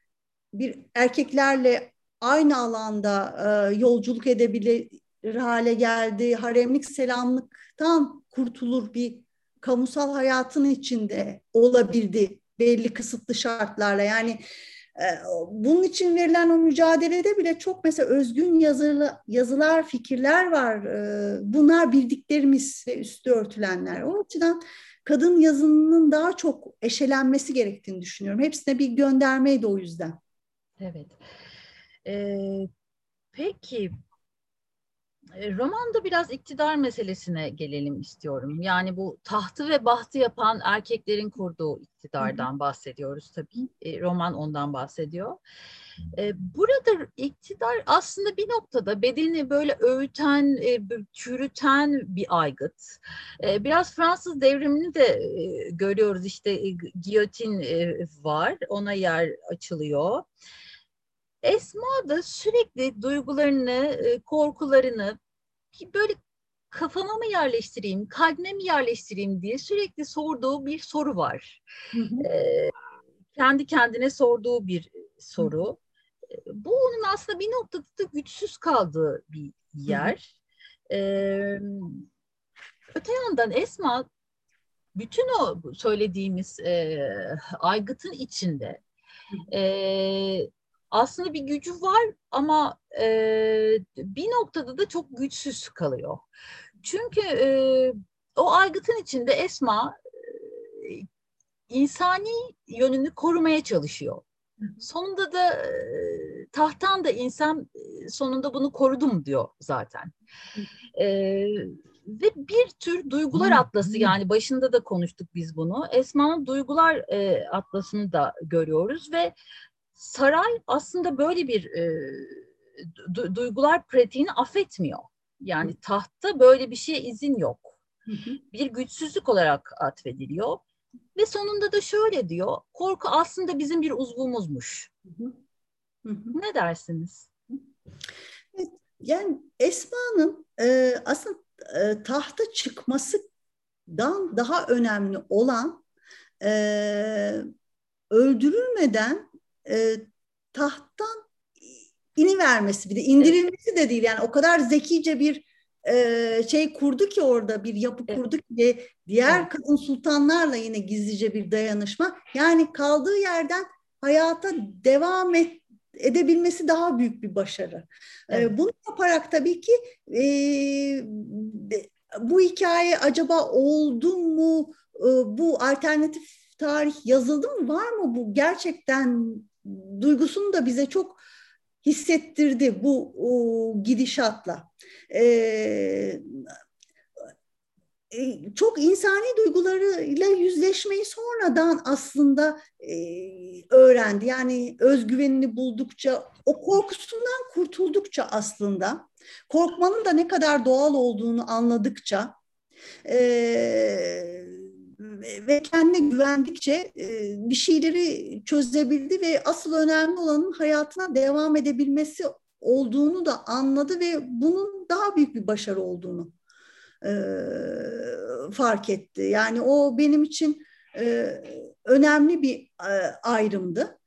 bir erkeklerle aynı alanda e, yolculuk edebilir hale geldi. Haremlik selamlıktan kurtulur bir kamusal hayatın içinde olabildi belli kısıtlı şartlarla. Yani e, bunun için verilen o mücadelede bile çok mesela özgün yazılı, yazılar, fikirler var. E, bunlar bildiklerimiz ve üstü örtülenler. O açıdan kadın yazının daha çok eşelenmesi gerektiğini düşünüyorum. Hepsine bir göndermeydi o yüzden. Evet. Ee, peki e, romanda biraz iktidar meselesine gelelim istiyorum. Yani bu tahtı ve bahtı yapan erkeklerin kurduğu iktidardan bahsediyoruz tabii. E, roman ondan bahsediyor. E, burada iktidar aslında bir noktada bedeni böyle öğüten, çürüten bir aygıt. Biraz Fransız devrimini de görüyoruz işte giyotin var, ona yer açılıyor. Esma da sürekli duygularını, korkularını böyle kafama mı yerleştireyim, kalbime mi yerleştireyim diye sürekli sorduğu bir soru var. Ee, kendi kendine sorduğu bir soru. Hı. Bu onun aslında bir noktada da güçsüz kaldığı bir yer. Ee, öte yandan Esma bütün o söylediğimiz e, aygıtın içinde e, aslında bir gücü var ama e, bir noktada da çok güçsüz kalıyor. Çünkü e, o aygıtın içinde Esma e, insani yönünü korumaya çalışıyor. Sonunda da e, tahttan da insan e, sonunda bunu korudum diyor zaten. E, ve bir tür duygular atlası yani başında da konuştuk biz bunu. Esma'nın duygular e, atlasını da görüyoruz ve saray aslında böyle bir e, du- duygular pratiğini affetmiyor. Yani hı. tahtta böyle bir şeye izin yok. Hı hı. Bir güçsüzlük olarak atfediliyor. Ve sonunda da şöyle diyor, korku aslında bizim bir uzvumuzmuş. Hı hı. Ne dersiniz? Yani Esma'nın e, aslında e, tahta çıkmasından daha önemli olan e, öldürülmeden e, tahttan ini vermesi bir de indirilmesi de değil. Yani o kadar zekice bir e, şey kurdu ki orada bir yapı kurdu ki diğer kadın sultanlarla yine gizlice bir dayanışma. Yani kaldığı yerden hayata devam et, edebilmesi daha büyük bir başarı. Evet. Bunu yaparak tabii ki e, bu hikaye acaba oldu mu? E, bu alternatif tarih yazıldı mı? Var mı bu? Gerçekten duygusunu da bize çok hissettirdi bu o, gidişatla. Ee, çok insani duygularıyla yüzleşmeyi sonradan aslında e, öğrendi. Yani özgüvenini buldukça, o korkusundan kurtuldukça aslında, korkmanın da ne kadar doğal olduğunu anladıkça, e, ve kendine güvendikçe e, bir şeyleri çözebildi ve asıl önemli olanın hayatına devam edebilmesi olduğunu da anladı ve bunun daha büyük bir başarı olduğunu e, fark etti. Yani o benim için e, önemli bir ayrımdı.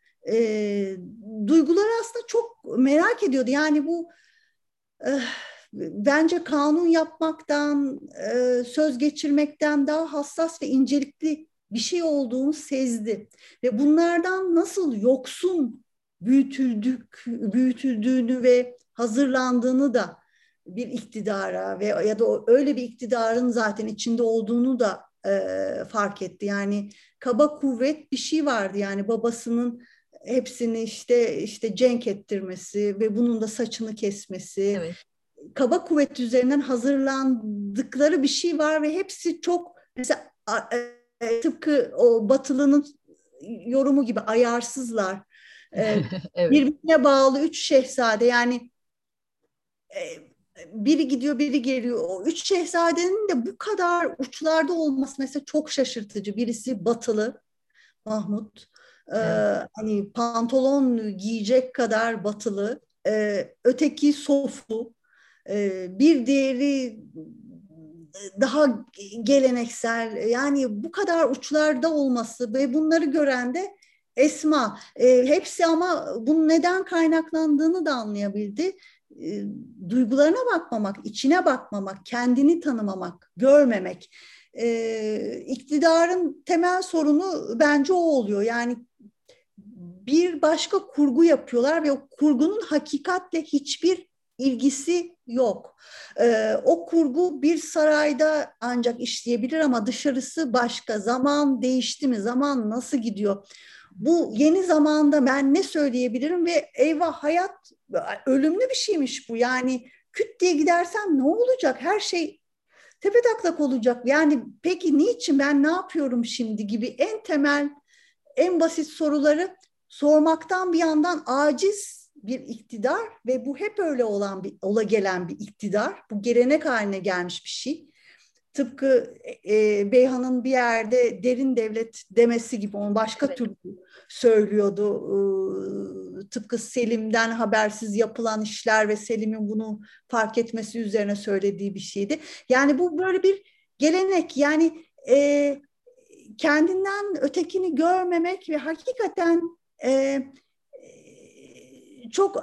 Duyguları aslında çok merak ediyordu. Yani bu bence kanun yapmaktan, e, söz geçirmekten daha hassas ve incelikli bir şey olduğunu sezdi. Ve bunlardan nasıl yoksun büyütüldük, büyütüldüğünü ve hazırlandığını da bir iktidara ve ya da öyle bir iktidarın zaten içinde olduğunu da e, fark etti. Yani kaba kuvvet bir şey vardı yani babasının hepsini işte işte cenk ettirmesi ve bunun da saçını kesmesi. Evet kaba kuvvet üzerinden hazırlandıkları bir şey var ve hepsi çok mesela e, tıpkı o batılının yorumu gibi ayarsızlar. E, <laughs> evet. Birbirine bağlı üç şehzade yani e, biri gidiyor biri geliyor. O üç şehzadenin de bu kadar uçlarda olması mesela çok şaşırtıcı. Birisi batılı Mahmut. Evet. Ee, hani pantolon giyecek kadar batılı. Ee, öteki sofu bir diğeri daha geleneksel yani bu kadar uçlarda olması ve bunları gören de Esma e, hepsi ama bunun neden kaynaklandığını da anlayabildi. e, duygularına bakmamak, içine bakmamak, kendini tanımamak, görmemek. E, iktidarın temel sorunu bence o oluyor. Yani bir başka kurgu yapıyorlar ve o kurgunun hakikatle hiçbir ilgisi yok. Ee, o kurgu bir sarayda ancak işleyebilir ama dışarısı başka. Zaman değişti mi? Zaman nasıl gidiyor? Bu yeni zamanda ben ne söyleyebilirim ve eyvah hayat ölümlü bir şeymiş bu. Yani küt diye gidersem ne olacak? Her şey tepe taklak olacak. Yani peki niçin ben ne yapıyorum şimdi gibi en temel en basit soruları sormaktan bir yandan aciz bir iktidar ve bu hep öyle olan bir ola gelen bir iktidar. Bu gelenek haline gelmiş bir şey. Tıpkı e, Beyhan'ın bir yerde derin devlet demesi gibi onu başka evet. türlü söylüyordu. E, tıpkı Selim'den habersiz yapılan işler ve Selim'in bunu fark etmesi üzerine söylediği bir şeydi. Yani bu böyle bir gelenek yani e, kendinden ötekini görmemek ve hakikaten e, çok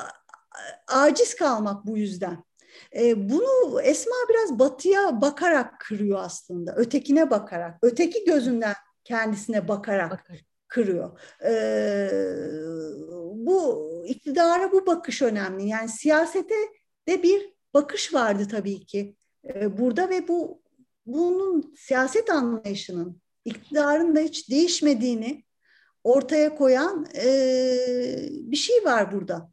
aciz kalmak bu yüzden. E, bunu Esma biraz batıya bakarak kırıyor aslında. Ötekine bakarak, öteki gözünden kendisine bakarak Bakar. kırıyor. E, bu iktidara bu bakış önemli. Yani siyasete de bir bakış vardı tabii ki e, burada ve bu bunun siyaset anlayışının iktidarın da hiç değişmediğini ortaya koyan e, bir şey var burada.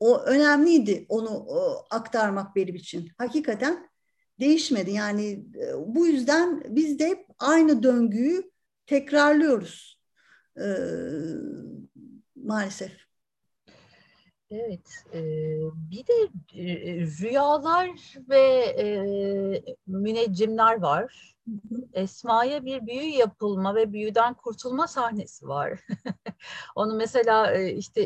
O önemliydi onu o, aktarmak benim için. Hakikaten değişmedi. Yani e, bu yüzden biz de hep aynı döngüyü tekrarlıyoruz e, maalesef. Evet, e, bir de e, rüyalar ve e, müneccimler var. Esma'ya bir büyü yapılma ve büyüden kurtulma sahnesi var. <laughs> Onu mesela e, işte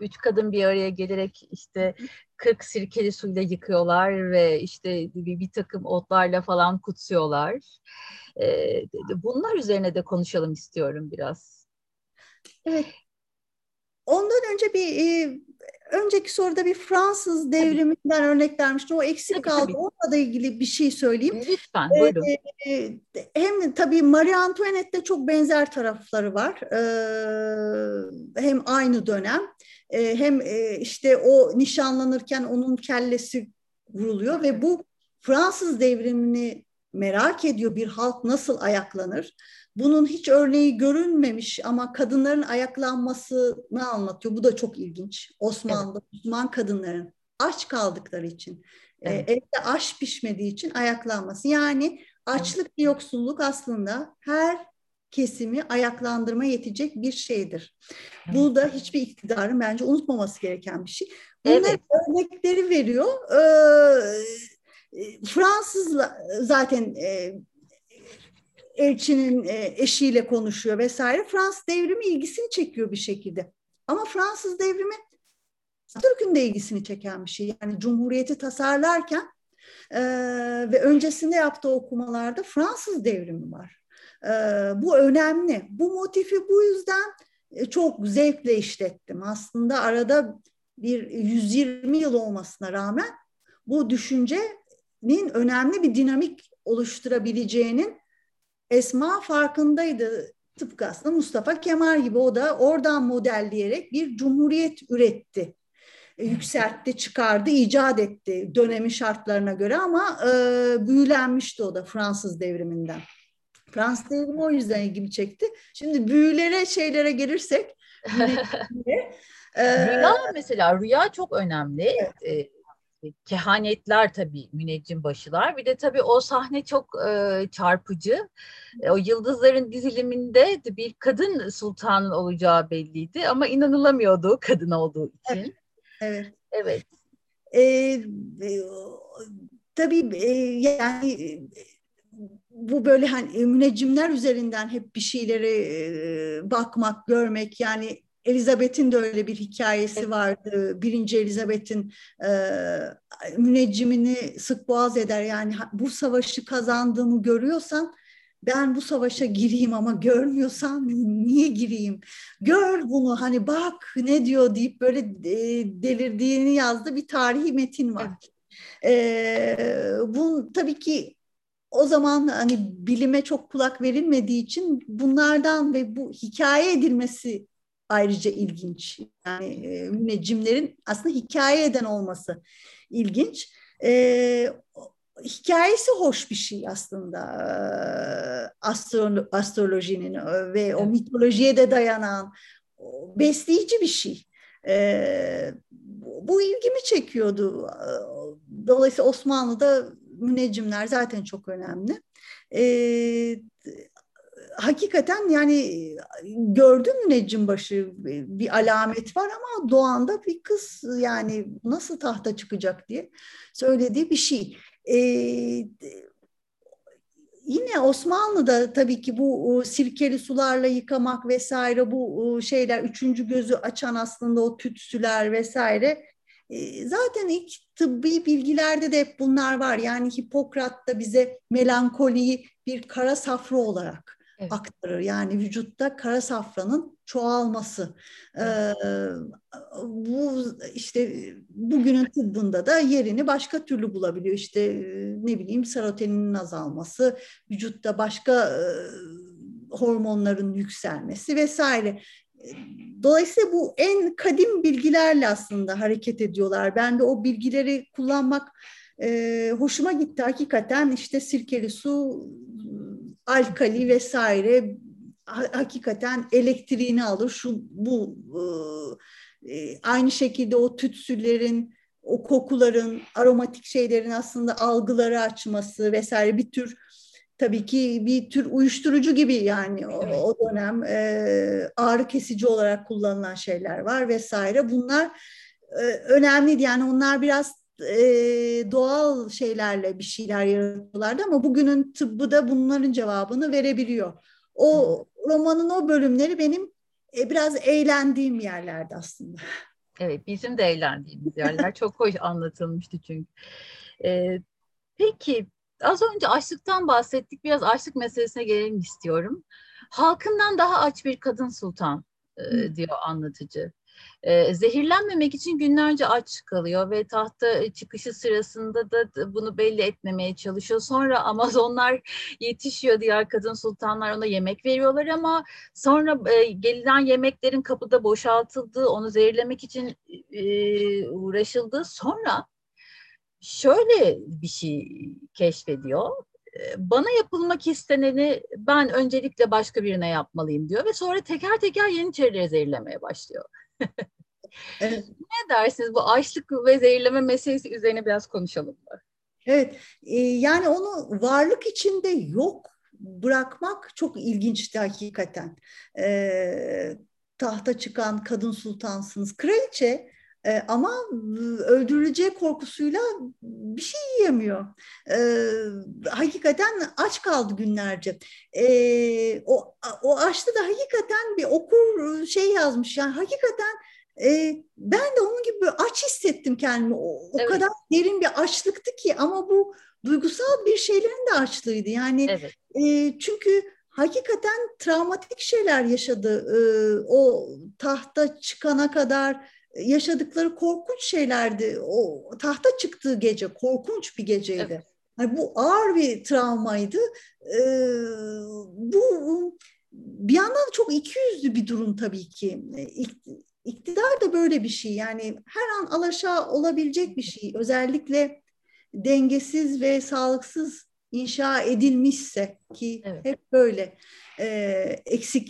üç kadın bir araya gelerek işte 40 sirkeli suyla yıkıyorlar ve işte bir, bir takım otlarla falan kutsuyorlar. E, bunlar üzerine de konuşalım istiyorum biraz. Evet. Ondan önce bir e, önceki soruda bir Fransız devriminden örnek vermiştim. O eksik tabii, kaldı. Tabii. Onunla da ilgili bir şey söyleyeyim. Lütfen buyurun. Ee, hem tabii Marie Antoinette'de çok benzer tarafları var. Ee, hem aynı dönem e, hem e, işte o nişanlanırken onun kellesi vuruluyor ve bu Fransız devrimini merak ediyor bir halk nasıl ayaklanır. Bunun hiç örneği görünmemiş ama kadınların ayaklanmasını anlatıyor. Bu da çok ilginç. Osmanlı, evet. Müslüman kadınların aç kaldıkları için, e, evet. evde aş pişmediği için ayaklanması. Yani açlık evet. yoksulluk aslında her kesimi ayaklandırma yetecek bir şeydir. Evet. Bu da hiçbir iktidarın bence unutmaması gereken bir şey. Bunlar evet. örnekleri veriyor. Ee, e, Fransız zaten e, elçinin e, eşiyle konuşuyor vesaire. Fransız devrimi ilgisini çekiyor bir şekilde. Ama Fransız devrimi Türk'ün de ilgisini çeken bir şey. Yani Cumhuriyeti tasarlarken e, ve öncesinde yaptığı okumalarda Fransız devrimi var. E, bu önemli. Bu motifi bu yüzden e, çok zevkle işlettim. Aslında arada bir 120 yıl olmasına rağmen bu düşüncenin önemli bir dinamik oluşturabileceğinin Esma farkındaydı. Tıpkı aslında Mustafa Kemal gibi o da oradan modelleyerek bir cumhuriyet üretti. E, yükseltti, çıkardı, icat etti dönemi şartlarına göre ama e, büyülenmişti o da Fransız devriminden. Fransız devrimi o yüzden ilgimi çekti. Şimdi büyülere şeylere gelirsek <laughs> e, Rüya mesela rüya çok önemli. Evet. E, kehanetler tabii müneccim başılar. Bir de tabii o sahne çok e, çarpıcı. E, o yıldızların diziliminde bir kadın sultanın olacağı belliydi ama inanılamıyordu kadın olduğu için. Evet. Evet. Ee, e, tabii e, yani bu böyle hani müneccimler üzerinden hep bir şeylere e, bakmak, görmek yani Elizabeth'in de öyle bir hikayesi vardı. Birinci Elizabeth'in e, müneccimini sık boğaz eder. Yani bu savaşı kazandığımı görüyorsan ben bu savaşa gireyim ama görmüyorsam niye gireyim? Gör bunu hani bak ne diyor deyip böyle e, delirdiğini yazdı bir tarihi metin var. E, bu tabii ki o zaman hani bilime çok kulak verilmediği için bunlardan ve bu hikaye edilmesi ayrıca ilginç. Yani e, müneccimlerin aslında hikaye eden olması ilginç. E, hikayesi hoş bir şey aslında Astro, astrolojinin ve o mitolojiye de dayanan besleyici bir şey. E, bu ilgimi çekiyordu. Dolayısıyla Osmanlı'da müneccimler zaten çok önemli. E, hakikaten yani gördüm müneccim başı bir alamet var ama doğanda bir kız yani nasıl tahta çıkacak diye söylediği bir şey. Ee, yine Osmanlı'da tabii ki bu sirkeli sularla yıkamak vesaire bu şeyler üçüncü gözü açan aslında o tütsüler vesaire zaten ilk tıbbi bilgilerde de hep bunlar var. Yani Hipokrat da bize melankoliyi bir kara safra olarak evet. aktarır. Yani vücutta kara safranın çoğalması. Evet. Ee, bu işte bugünün tıbbında da yerini başka türlü bulabiliyor. İşte ne bileyim serotoninin azalması, vücutta başka e, hormonların yükselmesi vesaire. Dolayısıyla bu en kadim bilgilerle aslında hareket ediyorlar. Ben de o bilgileri kullanmak e, hoşuma gitti. Hakikaten işte sirkeli su, alkali vesaire hakikaten elektriğini alır. Şu bu e, e, aynı şekilde o tütsülerin, o kokuların, aromatik şeylerin aslında algıları açması vesaire bir tür tabii ki bir tür uyuşturucu gibi yani o, evet. o dönem e, ağrı kesici olarak kullanılan şeyler var vesaire. Bunlar e, önemliydi yani onlar biraz e, doğal şeylerle bir şeyler yaratıyorlardı ama bugünün tıbbı da bunların cevabını verebiliyor. O romanın o bölümleri benim e, biraz eğlendiğim yerlerdi aslında. Evet bizim de eğlendiğimiz yerler çok hoş anlatılmıştı çünkü. Ee, peki Az önce açlıktan bahsettik. Biraz açlık meselesine gelelim istiyorum. Halkından daha aç bir kadın sultan e, diyor anlatıcı. E, zehirlenmemek için günlerce aç kalıyor ve tahta çıkışı sırasında da bunu belli etmemeye çalışıyor. Sonra Amazonlar <laughs> yetişiyor diğer kadın sultanlar ona yemek veriyorlar ama sonra e, gelen yemeklerin kapıda boşaltıldığı, onu zehirlemek için e, uğraşıldığı sonra şöyle bir şey keşfediyor. Bana yapılmak isteneni ben öncelikle başka birine yapmalıyım diyor ve sonra teker teker Yeniçerileri zehirlemeye başlıyor. <laughs> evet. Ne dersiniz bu açlık ve zehirleme meselesi üzerine biraz konuşalım mı? Evet, yani onu varlık içinde yok bırakmak çok ilginçti hakikaten. E, tahta çıkan kadın sultansınız. Kraliçe e, ama öldürüleceği korkusuyla bir şey yiyemiyor. E, hakikaten aç kaldı günlerce. E, o, o açtı da hakikaten bir okur şey yazmış. Yani hakikaten e, ben de onun gibi aç hissettim kendimi. O, o evet. kadar derin bir açlıktı ki ama bu duygusal bir şeylerin de açlığıydı. Yani evet. e, çünkü hakikaten travmatik şeyler yaşadı. E, o tahta çıkana kadar yaşadıkları korkunç şeylerdi. O tahta çıktığı gece korkunç bir geceydi. Evet. Yani bu ağır bir travmaydı. Ee, bu bir yandan çok ikiyüzlü bir durum tabii ki. İktidar da böyle bir şey. Yani her an alaşağı olabilecek bir şey. Özellikle dengesiz ve sağlıksız inşa edilmişse ki evet. hep böyle e, eksik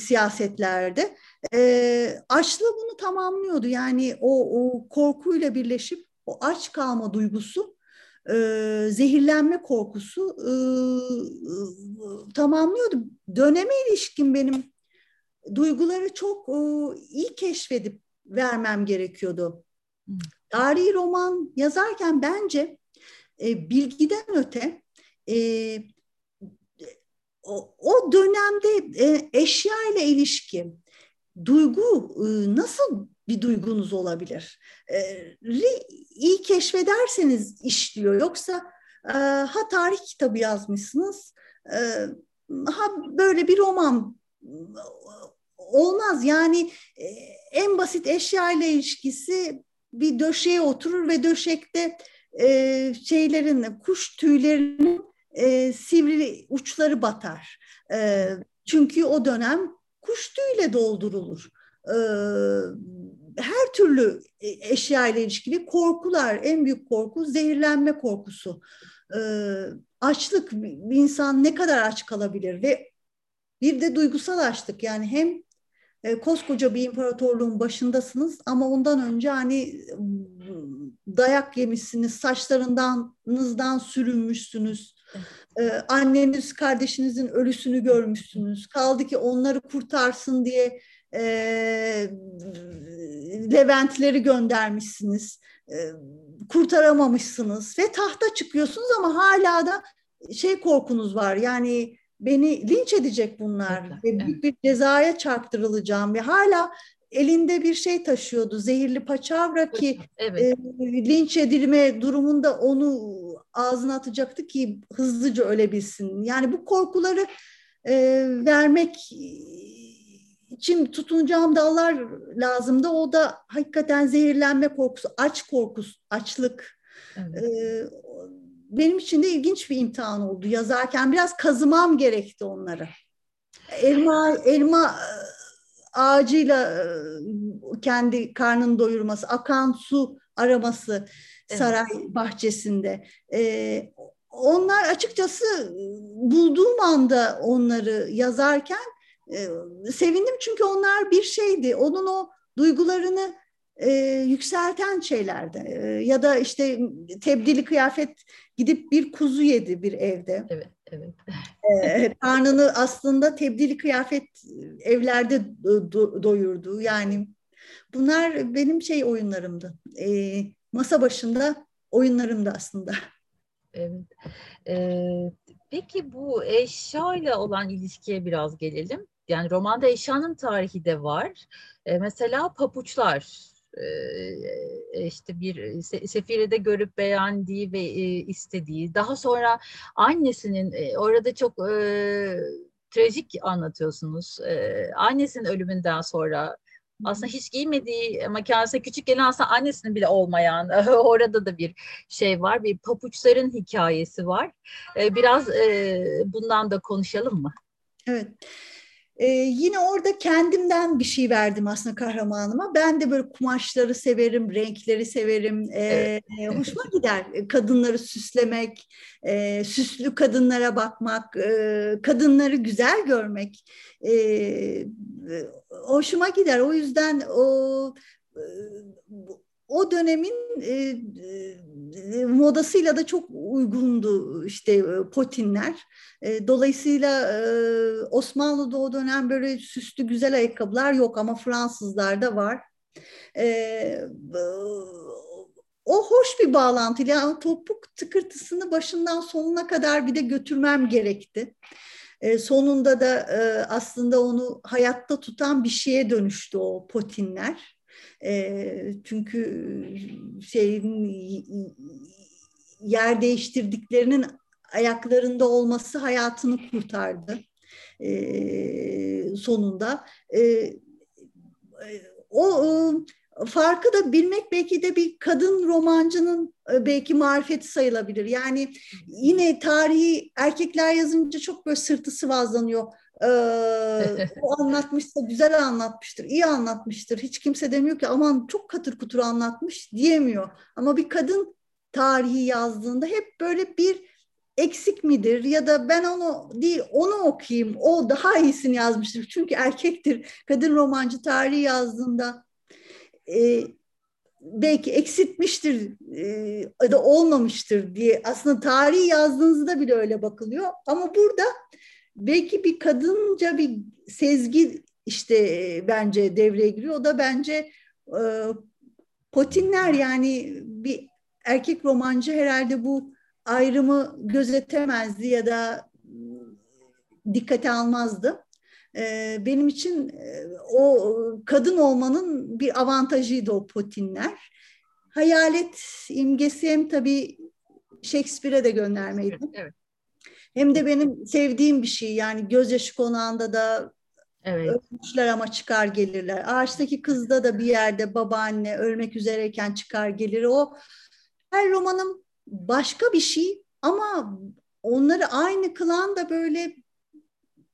siyasetlerde e, açlığı bunu tamamlıyordu. Yani o, o korkuyla birleşip o aç kalma duygusu, e, zehirlenme korkusu e, e, tamamlıyordu. Döneme ilişkin benim duyguları çok e, iyi keşfedip vermem gerekiyordu. Tarihi roman yazarken bence e, bilgiden öte e, o, o dönemde e, eşya ile ilişki, duygu e, nasıl bir duygunuz olabilir? E, iyi keşfederseniz işliyor. Yoksa e, ha tarih kitabı yazmışsınız, ha böyle bir roman olmaz. Yani en basit eşya ile ilişkisi bir döşeye oturur ve döşekte şeylerin, kuş tüylerinin sivri uçları batar. Çünkü o dönem kuş tüyüyle doldurulur. E, her türlü eşya ile ilişkili korkular, en büyük korku zehirlenme korkusu. E, açlık, bir insan ne kadar aç kalabilir ve bir de duygusal açlık yani hem e, koskoca bir imparatorluğun başındasınız ama ondan önce hani dayak yemişsiniz, saçlarındanızdan sürünmüşsünüz. Ee, anneniz, kardeşinizin ölüsünü görmüşsünüz. Kaldı ki onları kurtarsın diye e, Leventleri göndermişsiniz. E, kurtaramamışsınız ve tahta çıkıyorsunuz ama hala da şey korkunuz var. Yani beni linç edecek bunlar evet, ve büyük bir cezaya çarptırılacağım ve hala elinde bir şey taşıyordu zehirli paçavra ki evet. e, linç edilme durumunda onu ağzına atacaktı ki hızlıca ölebilsin. Yani bu korkuları e, vermek için tutunacağım dallar lazımdı. O da hakikaten zehirlenme korkusu, aç korkusu, açlık. Evet. E, benim için de ilginç bir imtihan oldu yazarken. Biraz kazımam gerekti onları. Elma, elma e, ağacıyla e, kendi karnını doyurması, akan su araması saray evet. bahçesinde. Ee, onlar açıkçası bulduğum anda onları yazarken e, sevindim çünkü onlar bir şeydi. Onun o duygularını e, yükselten şeylerdi. E, ya da işte tebdili kıyafet gidip bir kuzu yedi bir evde. Evet, evet. E, karnını aslında tebdili kıyafet evlerde do- doyurdu. Yani bunlar benim şey oyunlarımdı. E, masa başında oyunlarımdı aslında. Evet. Ee, peki bu eşya ile olan ilişkiye biraz gelelim. Yani romanda eşyanın tarihi de var. Ee, mesela papuçlar e, işte bir sefirede görüp beğendiği ve e, istediği. Daha sonra annesinin e, orada çok e, trajik anlatıyorsunuz. E, annesinin ölümünden sonra aslında hiç giymediği ama kendisine küçük gelen aslında annesinin bile olmayan <laughs> orada da bir şey var. Bir papuçların hikayesi var. Biraz bundan da konuşalım mı? Evet. Ee, yine orada kendimden bir şey verdim aslında kahramanıma. Ben de böyle kumaşları severim, renkleri severim. Ee, evet. hoşuma gider kadınları süslemek, e, süslü kadınlara bakmak, e, kadınları güzel görmek. E, hoşuma gider. O yüzden o o dönemin e, e, modasıyla da çok uygundu işte e, potinler. E, dolayısıyla e, Osmanlı'da o dönem böyle süslü güzel ayakkabılar yok ama Fransızlarda var. E, o hoş bir bağlantıyla yani topuk tıkırtısını başından sonuna kadar bir de götürmem gerekti. E, sonunda da e, aslında onu hayatta tutan bir şeye dönüştü o potinler. E, çünkü şeyin yer değiştirdiklerinin ayaklarında olması hayatını kurtardı e, sonunda. E, o e, farkı da bilmek belki de bir kadın romancının e, belki marifeti sayılabilir. Yani yine tarihi erkekler yazınca çok böyle sırtı sıvazlanıyor. Ee, o anlatmışsa güzel anlatmıştır, iyi anlatmıştır. Hiç kimse demiyor ki aman çok katır kutur anlatmış. diyemiyor. Ama bir kadın tarihi yazdığında hep böyle bir eksik midir? Ya da ben onu değil onu okuyayım o daha iyisini yazmıştır. Çünkü erkektir. Kadın romancı tarihi yazdığında e, belki eksiltmiştir e, da olmamıştır diye. Aslında tarihi yazdığınızda bile öyle bakılıyor. Ama burada belki bir kadınca bir sezgi işte bence devreye giriyor. O da bence e, Potinler yani bir erkek romancı herhalde bu ayrımı gözetemezdi ya da dikkate almazdı. E, benim için e, o kadın olmanın bir avantajıydı o Potinler. Hayalet imgesi hem tabii Shakespeare'e de göndermeydi. Evet. Hem de benim sevdiğim bir şey yani gözyaşı konağında da Evet. Ölmüşler ama çıkar gelirler. Ağaçtaki kızda da bir yerde babaanne ölmek üzereyken çıkar gelir. O her romanım başka bir şey ama onları aynı kılan da böyle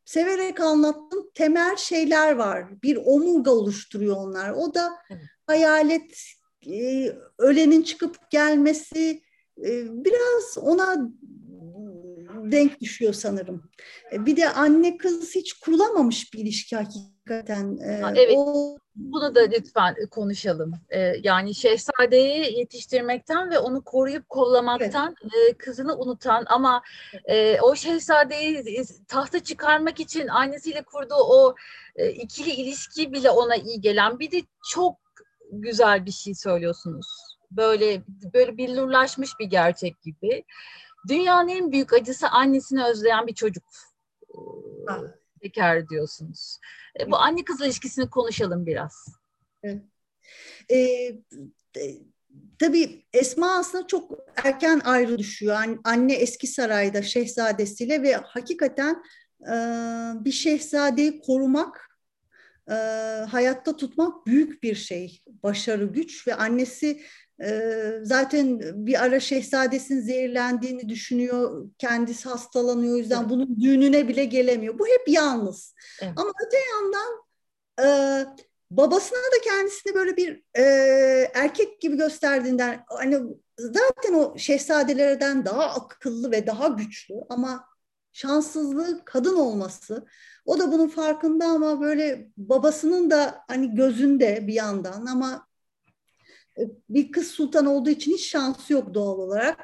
severek anlattığım temel şeyler var. Bir omurga oluşturuyor onlar. O da evet. hayalet, e, ölenin çıkıp gelmesi, e, biraz ona denk düşüyor sanırım. E, bir de anne kız hiç kurulamamış bir ilişki hakikaten. E, ha, evet. O... Bunu da lütfen konuşalım. Ee, yani şehzadeyi yetiştirmekten ve onu koruyup kollamaktan evet. kızını unutan ama e, o şehzadeyi tahta çıkarmak için annesiyle kurduğu o e, ikili ilişki bile ona iyi gelen bir de çok güzel bir şey söylüyorsunuz. Böyle böyle billurlaşmış bir gerçek gibi. Dünyanın en büyük acısı annesini özleyen bir çocuk. Bekar diyorsunuz. E, bu anne kız ilişkisini konuşalım biraz. Evet. Ee, e, tabii Esma aslında çok erken ayrı düşüyor. Anne eski sarayda şehzadesiyle ve hakikaten e, bir şehzadeyi korumak, e, hayatta tutmak büyük bir şey. Başarı, güç ve annesi zaten bir ara şehzadesin zehirlendiğini düşünüyor. Kendisi hastalanıyor. O yüzden evet. bunun düğününe bile gelemiyor. Bu hep yalnız. Evet. Ama öte yandan e, babasına da kendisini böyle bir e, erkek gibi gösterdiğinden hani zaten o şehzadelerden daha akıllı ve daha güçlü ama şanssızlığı kadın olması o da bunun farkında ama böyle babasının da hani gözünde bir yandan ama bir kız sultan olduğu için hiç şansı yok doğal olarak.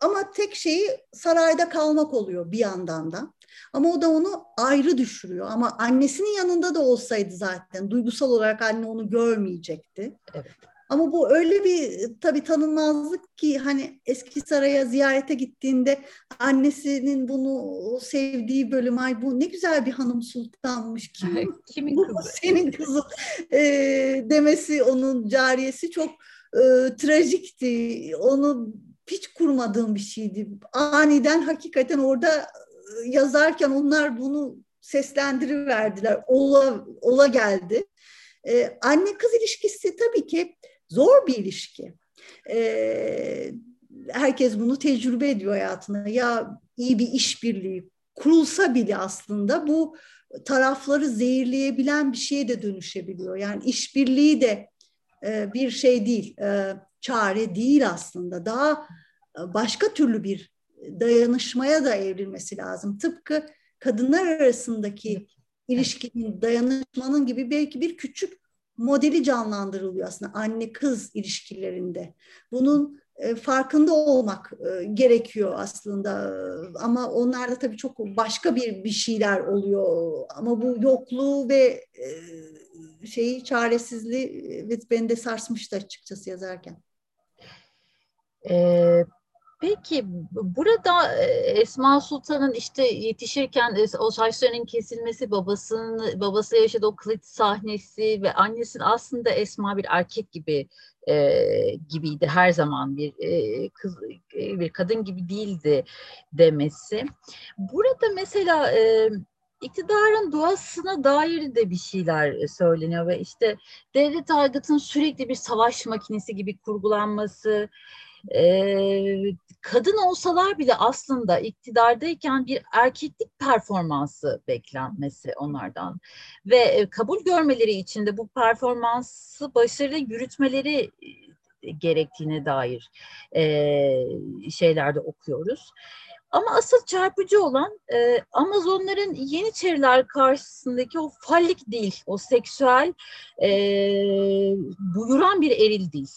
Ama tek şeyi sarayda kalmak oluyor bir yandan da. Ama o da onu ayrı düşürüyor. Ama annesinin yanında da olsaydı zaten duygusal olarak anne onu görmeyecekti. Evet. Ama bu öyle bir tabii tanınmazlık ki hani eski saraya ziyarete gittiğinde annesinin bunu sevdiği bölüm ay bu ne güzel bir hanım sultanmış ki. Kimin kızı? Bu senin kızın e, demesi onun cariyesi çok e, trajikti. Onu hiç kurmadığım bir şeydi. Aniden hakikaten orada yazarken onlar bunu seslendiriverdiler. Ola, ola geldi. Ee, anne kız ilişkisi tabii ki Zor bir ilişki. Ee, herkes bunu tecrübe ediyor hayatında. Ya iyi bir işbirliği kurulsa bile aslında bu tarafları zehirleyebilen bir şeye de dönüşebiliyor. Yani işbirliği de e, bir şey değil, e, çare değil aslında. Daha e, başka türlü bir dayanışmaya da evrilmesi lazım. Tıpkı kadınlar arasındaki ilişkinin, dayanışmanın gibi belki bir küçük modeli canlandırılıyor aslında anne kız ilişkilerinde. Bunun e, farkında olmak e, gerekiyor aslında ama onlarda tabii çok başka bir bir şeyler oluyor ama bu yokluğu ve e, şeyi çaresizliği beni de sarsmıştı açıkçası yazarken. Ee, Peki burada e, Esma Sultan'ın işte yetişirken e, o saçlarının kesilmesi, babasının babası yaşadığı o kılıç sahnesi ve annesinin aslında Esma bir erkek gibi e, gibiydi her zaman bir e, kız e, bir kadın gibi değildi demesi. Burada mesela e, iktidarın doğasına dair de bir şeyler söyleniyor ve işte devlet aygıtın sürekli bir savaş makinesi gibi kurgulanması, e, kadın olsalar bile aslında iktidardayken bir erkeklik performansı beklenmesi onlardan ve e, kabul görmeleri için de bu performansı başarılı yürütmeleri gerektiğine dair e, şeylerde okuyoruz. Ama asıl çarpıcı olan e, Amazonların Yeniçeriler karşısındaki o fallik değil, o seksüel e, buyuran bir eril değil.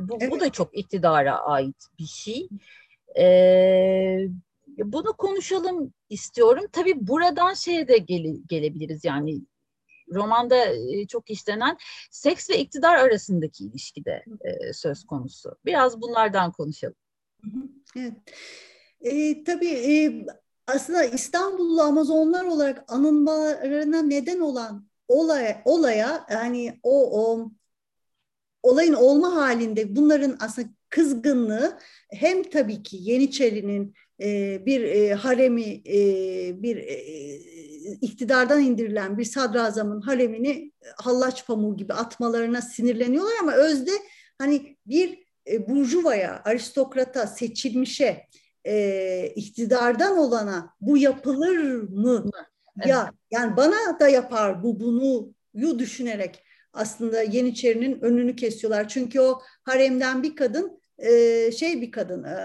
Bu, evet. bu da çok iktidara ait bir şey. Ee, bunu konuşalım istiyorum. Tabii buradan şeye de gele, gelebiliriz yani romanda e, çok işlenen seks ve iktidar arasındaki ilişkide e, söz konusu. Biraz bunlardan konuşalım. Evet. E, tabii e, aslında İstanbullu Amazonlar olarak anılmalarına neden olan olaya, olaya yani o, o olayın olma halinde bunların aslında kızgınlığı hem tabii ki Yeniçeri'nin e, bir e, haremi, e, bir e, iktidardan indirilen bir sadrazamın haremini hallaç pamuğu gibi atmalarına sinirleniyorlar ama özde hani bir e, burjuvaya, aristokrata, seçilmişe, e, iktidardan olana bu yapılır mı? Evet. Ya yani bana da yapar bu bunu yu düşünerek aslında Yeniçeri'nin önünü kesiyorlar. Çünkü o haremden bir kadın e, şey bir kadın e,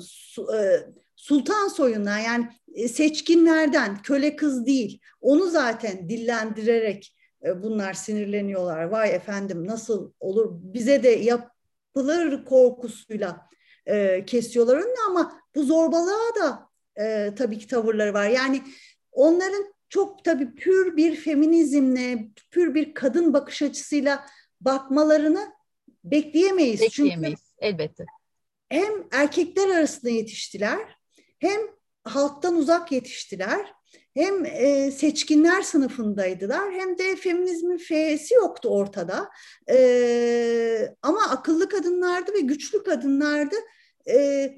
su, e, sultan soyundan yani e, seçkinlerden köle kız değil. Onu zaten dillendirerek e, bunlar sinirleniyorlar. Vay efendim nasıl olur bize de yapılır korkusuyla e, kesiyorlar önünü ama bu zorbalığa da e, tabii ki tavırları var. Yani onların çok tabii pür bir feminizmle, pür bir kadın bakış açısıyla bakmalarını bekleyemeyiz. Bekleyemeyiz Çünkü elbette. Hem erkekler arasında yetiştiler, hem halktan uzak yetiştiler, hem e, seçkinler sınıfındaydılar hem de feminizmin feyesi yoktu ortada. E, ama akıllı kadınlardı ve güçlü kadınlardı. E,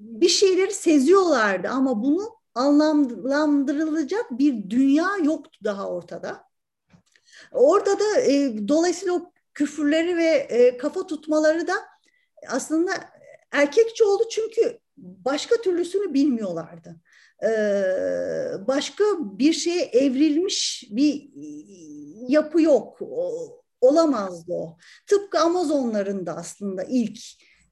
bir şeyleri seziyorlardı ama bunu anlamlandırılacak bir dünya yoktu daha ortada. Orada da e, dolayısıyla o küfürleri ve e, kafa tutmaları da aslında erkekçi oldu çünkü başka türlüsünü bilmiyorlardı. Ee, başka bir şeye evrilmiş bir yapı yok. Olamazdı o. Tıpkı Amazonların da aslında ilk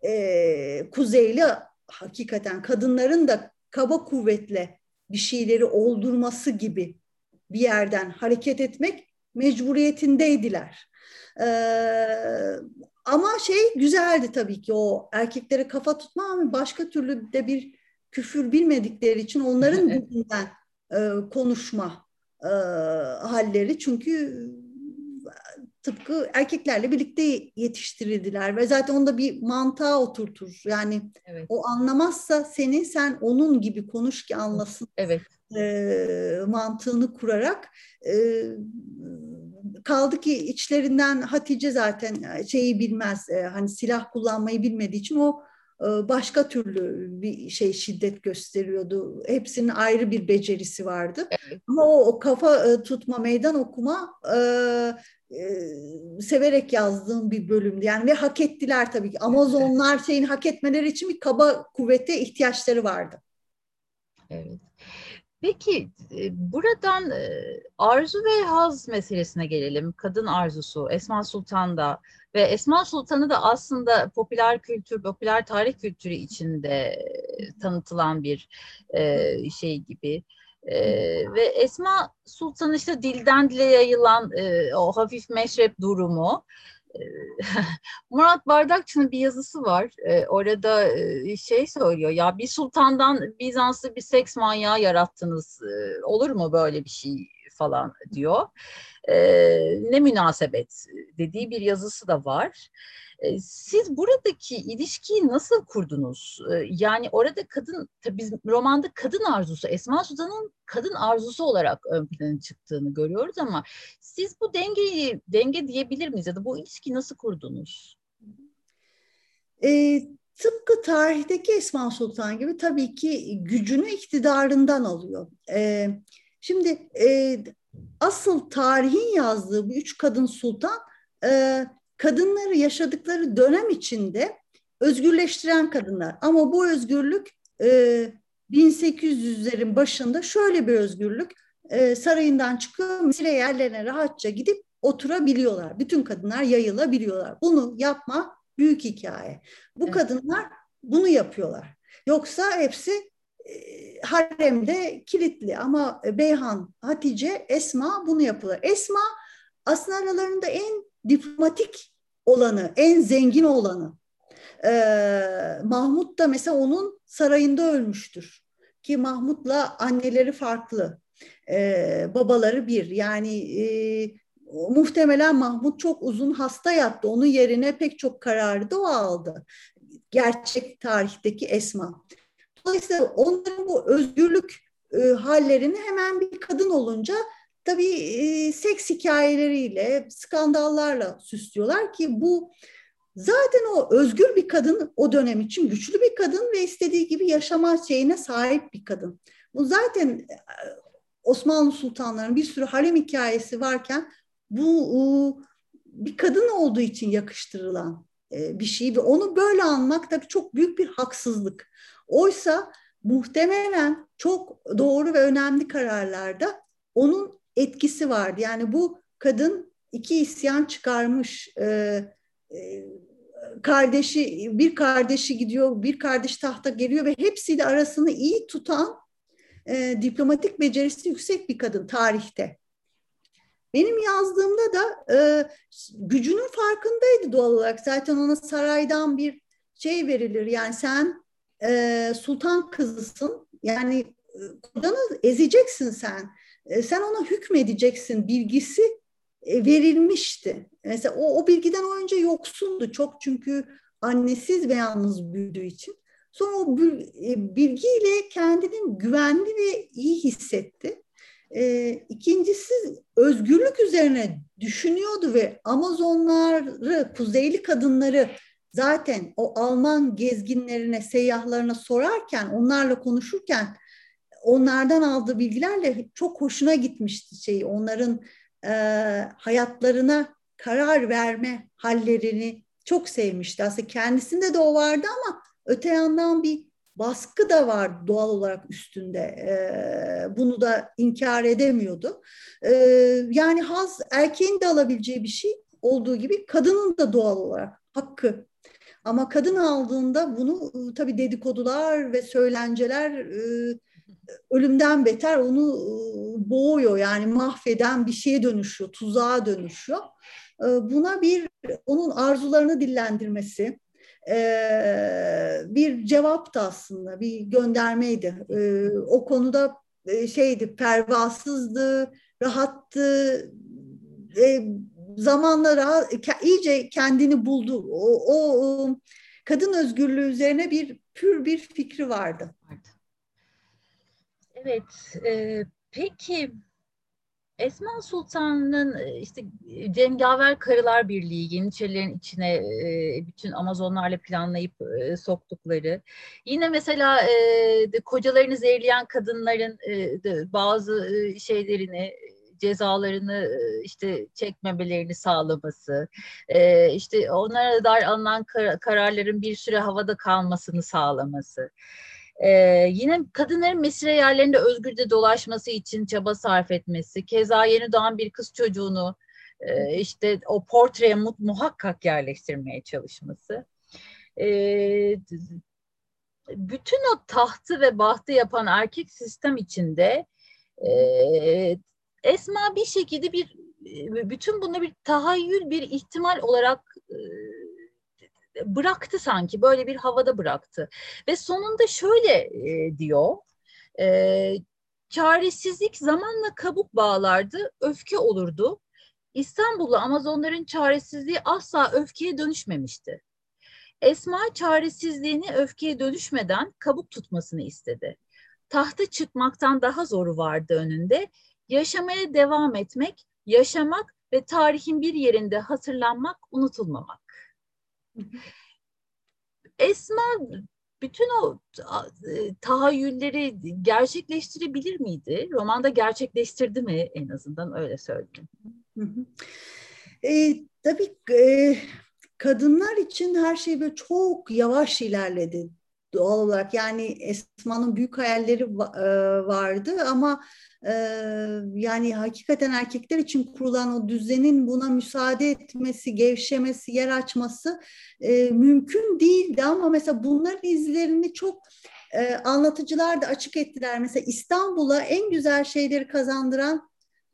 e, kuzeyli hakikaten kadınların da kaba kuvvetle bir şeyleri oldurması gibi bir yerden hareket etmek mecburiyetindeydiler. Ee, ama şey güzeldi tabii ki o erkeklere kafa tutma ama başka türlü de bir küfür bilmedikleri için onların dilinden e, konuşma e, halleri çünkü tıpkı erkeklerle birlikte yetiştirildiler ve zaten onda bir mantığa oturtur. Yani evet. o anlamazsa seni sen onun gibi konuş ki anlasın. Evet. E, mantığını kurarak e, kaldı ki içlerinden Hatice zaten şeyi bilmez. E, hani silah kullanmayı bilmediği için o e, başka türlü bir şey şiddet gösteriyordu. Hepsinin ayrı bir becerisi vardı. Evet. Ama o, o kafa e, tutma, meydan okuma e, e, severek yazdığım bir bölümdü. Yani ve hak ettiler tabii ki. Amazonlar <laughs> şeyin hak etmeleri için bir kaba kuvvete ihtiyaçları vardı. Evet. Peki buradan arzu ve haz meselesine gelelim. Kadın arzusu, Esma Sultan da ve Esma Sultan'ı da aslında popüler kültür, popüler tarih kültürü içinde tanıtılan bir şey gibi. Ve Esma Sultan işte dilden dile yayılan o hafif meşrep durumu <laughs> Murat Bardakçı'nın bir yazısı var. Ee, orada şey söylüyor ya bir sultandan Bizanslı bir seks manyağı yarattınız. olur mu böyle bir şey falan diyor. ne münasebet dediği bir yazısı da var. Siz buradaki ilişkiyi nasıl kurdunuz? Yani orada kadın, tabii biz romanda kadın arzusu, Esma Sultan'ın kadın arzusu olarak ön plana çıktığını görüyoruz ama siz bu dengeyi, denge diyebilir miyiz ya da bu ilişkiyi nasıl kurdunuz? E, tıpkı tarihteki Esma Sultan gibi tabii ki gücünü iktidarından alıyor. E, şimdi e, asıl tarihin yazdığı bu üç kadın sultan e, kadınları yaşadıkları dönem içinde özgürleştiren kadınlar. Ama bu özgürlük e, 1800'lerin başında şöyle bir özgürlük e, sarayından çıkıyor, mesire yerlerine rahatça gidip oturabiliyorlar. Bütün kadınlar yayılabiliyorlar. Bunu yapma büyük hikaye. Bu evet. kadınlar bunu yapıyorlar. Yoksa hepsi e, haremde kilitli ama Beyhan, Hatice, Esma bunu yapıyorlar. Esma aslında aralarında en diplomatik olanı, en zengin olanı. Ee, Mahmut da mesela onun sarayında ölmüştür. Ki Mahmut'la anneleri farklı. Ee, babaları bir. Yani e, muhtemelen Mahmut çok uzun hasta yattı. Onun yerine pek çok kararı da o aldı. Gerçek tarihteki Esma. Dolayısıyla onların bu özgürlük e, hallerini hemen bir kadın olunca tabii e, seks hikayeleriyle, skandallarla süslüyorlar ki bu Zaten o özgür bir kadın o dönem için güçlü bir kadın ve istediği gibi yaşama şeyine sahip bir kadın. Bu zaten Osmanlı sultanlarının bir sürü harem hikayesi varken bu bir kadın olduğu için yakıştırılan bir şey ve onu böyle anmak tabii çok büyük bir haksızlık. Oysa muhtemelen çok doğru ve önemli kararlarda onun etkisi vardı. Yani bu kadın iki isyan çıkarmış. E, e, kardeşi bir kardeşi gidiyor, bir kardeş tahta geliyor ve hepsiyle arasını iyi tutan e, diplomatik becerisi yüksek bir kadın tarihte. Benim yazdığımda da e, gücünün farkındaydı doğal olarak. Zaten ona saraydan bir şey verilir. Yani sen e, sultan kızısın. Yani e, kocanı ezeceksin sen. E, sen ona hükmedeceksin bilgisi e, verilmişti. Mesela o, o bilgiden önce yoksundu çok çünkü annesiz ve yalnız büyüdüğü için. Sonra o e, bilgiyle kendini güvenli ve iyi hissetti. E, ikincisi özgürlük üzerine düşünüyordu ve Amazonları, kuzeyli kadınları zaten o Alman gezginlerine, seyyahlarına sorarken, onlarla konuşurken onlardan aldığı bilgilerle çok hoşuna gitmişti şey. Onların e, hayatlarına karar verme hallerini çok sevmişti. Aslında kendisinde de o vardı ama öte yandan bir baskı da var doğal olarak üstünde. E, bunu da inkar edemiyordu. E, yani haz erkeğin de alabileceği bir şey olduğu gibi kadının da doğal olarak hakkı. Ama kadın aldığında bunu tabii dedikodular ve söylenceler e, ölümden beter onu boğuyor yani mahveden bir şeye dönüşüyor, tuzağa dönüşüyor. Buna bir onun arzularını dillendirmesi, bir cevaptı aslında, bir göndermeydi. O konuda şeydi, pervasızdı, rahattı, zamanla rahat, iyice kendini buldu. O, o kadın özgürlüğü üzerine bir pür bir fikri vardı. Evet, e, peki Esma Sultan'ın e, işte e, Cengaver Karılar Birliği Yeniçerilerin içine e, bütün Amazonlarla planlayıp soktukları. Yine mesela kocalarını zehirleyen kadınların bazı şeylerini cezalarını işte çekmemelerini sağlaması, işte onlara dar alınan kararların bir süre havada kalmasını sağlaması. Ee, yine kadınların mesire yerlerinde özgürce dolaşması için çaba sarf etmesi, keza yeni doğan bir kız çocuğunu e, işte o portreye mu muhakkak yerleştirmeye çalışması. Ee, bütün o tahtı ve bahtı yapan erkek sistem içinde e, Esma bir şekilde bir bütün bunu bir tahayyül, bir ihtimal olarak e, bıraktı sanki böyle bir havada bıraktı. Ve sonunda şöyle e, diyor, e, çaresizlik zamanla kabuk bağlardı, öfke olurdu. İstanbul'da Amazonların çaresizliği asla öfkeye dönüşmemişti. Esma çaresizliğini öfkeye dönüşmeden kabuk tutmasını istedi. Tahta çıkmaktan daha zoru vardı önünde. Yaşamaya devam etmek, yaşamak ve tarihin bir yerinde hatırlanmak, unutulmamak. Esma bütün o e, tahayyülleri gerçekleştirebilir miydi? Romanda gerçekleştirdi mi en azından öyle söyleyeyim. E, tabii e, kadınlar için her şey böyle çok yavaş ilerledi doğal olarak. Yani Esma'nın büyük hayalleri e, vardı ama e, yani hakikaten erkekler için kurulan o düzenin buna müsaade etmesi, gevşemesi, yer açması e, mümkün değildi ama mesela bunların izlerini çok anlatıcılar da açık ettiler. Mesela İstanbul'a en güzel şeyleri kazandıran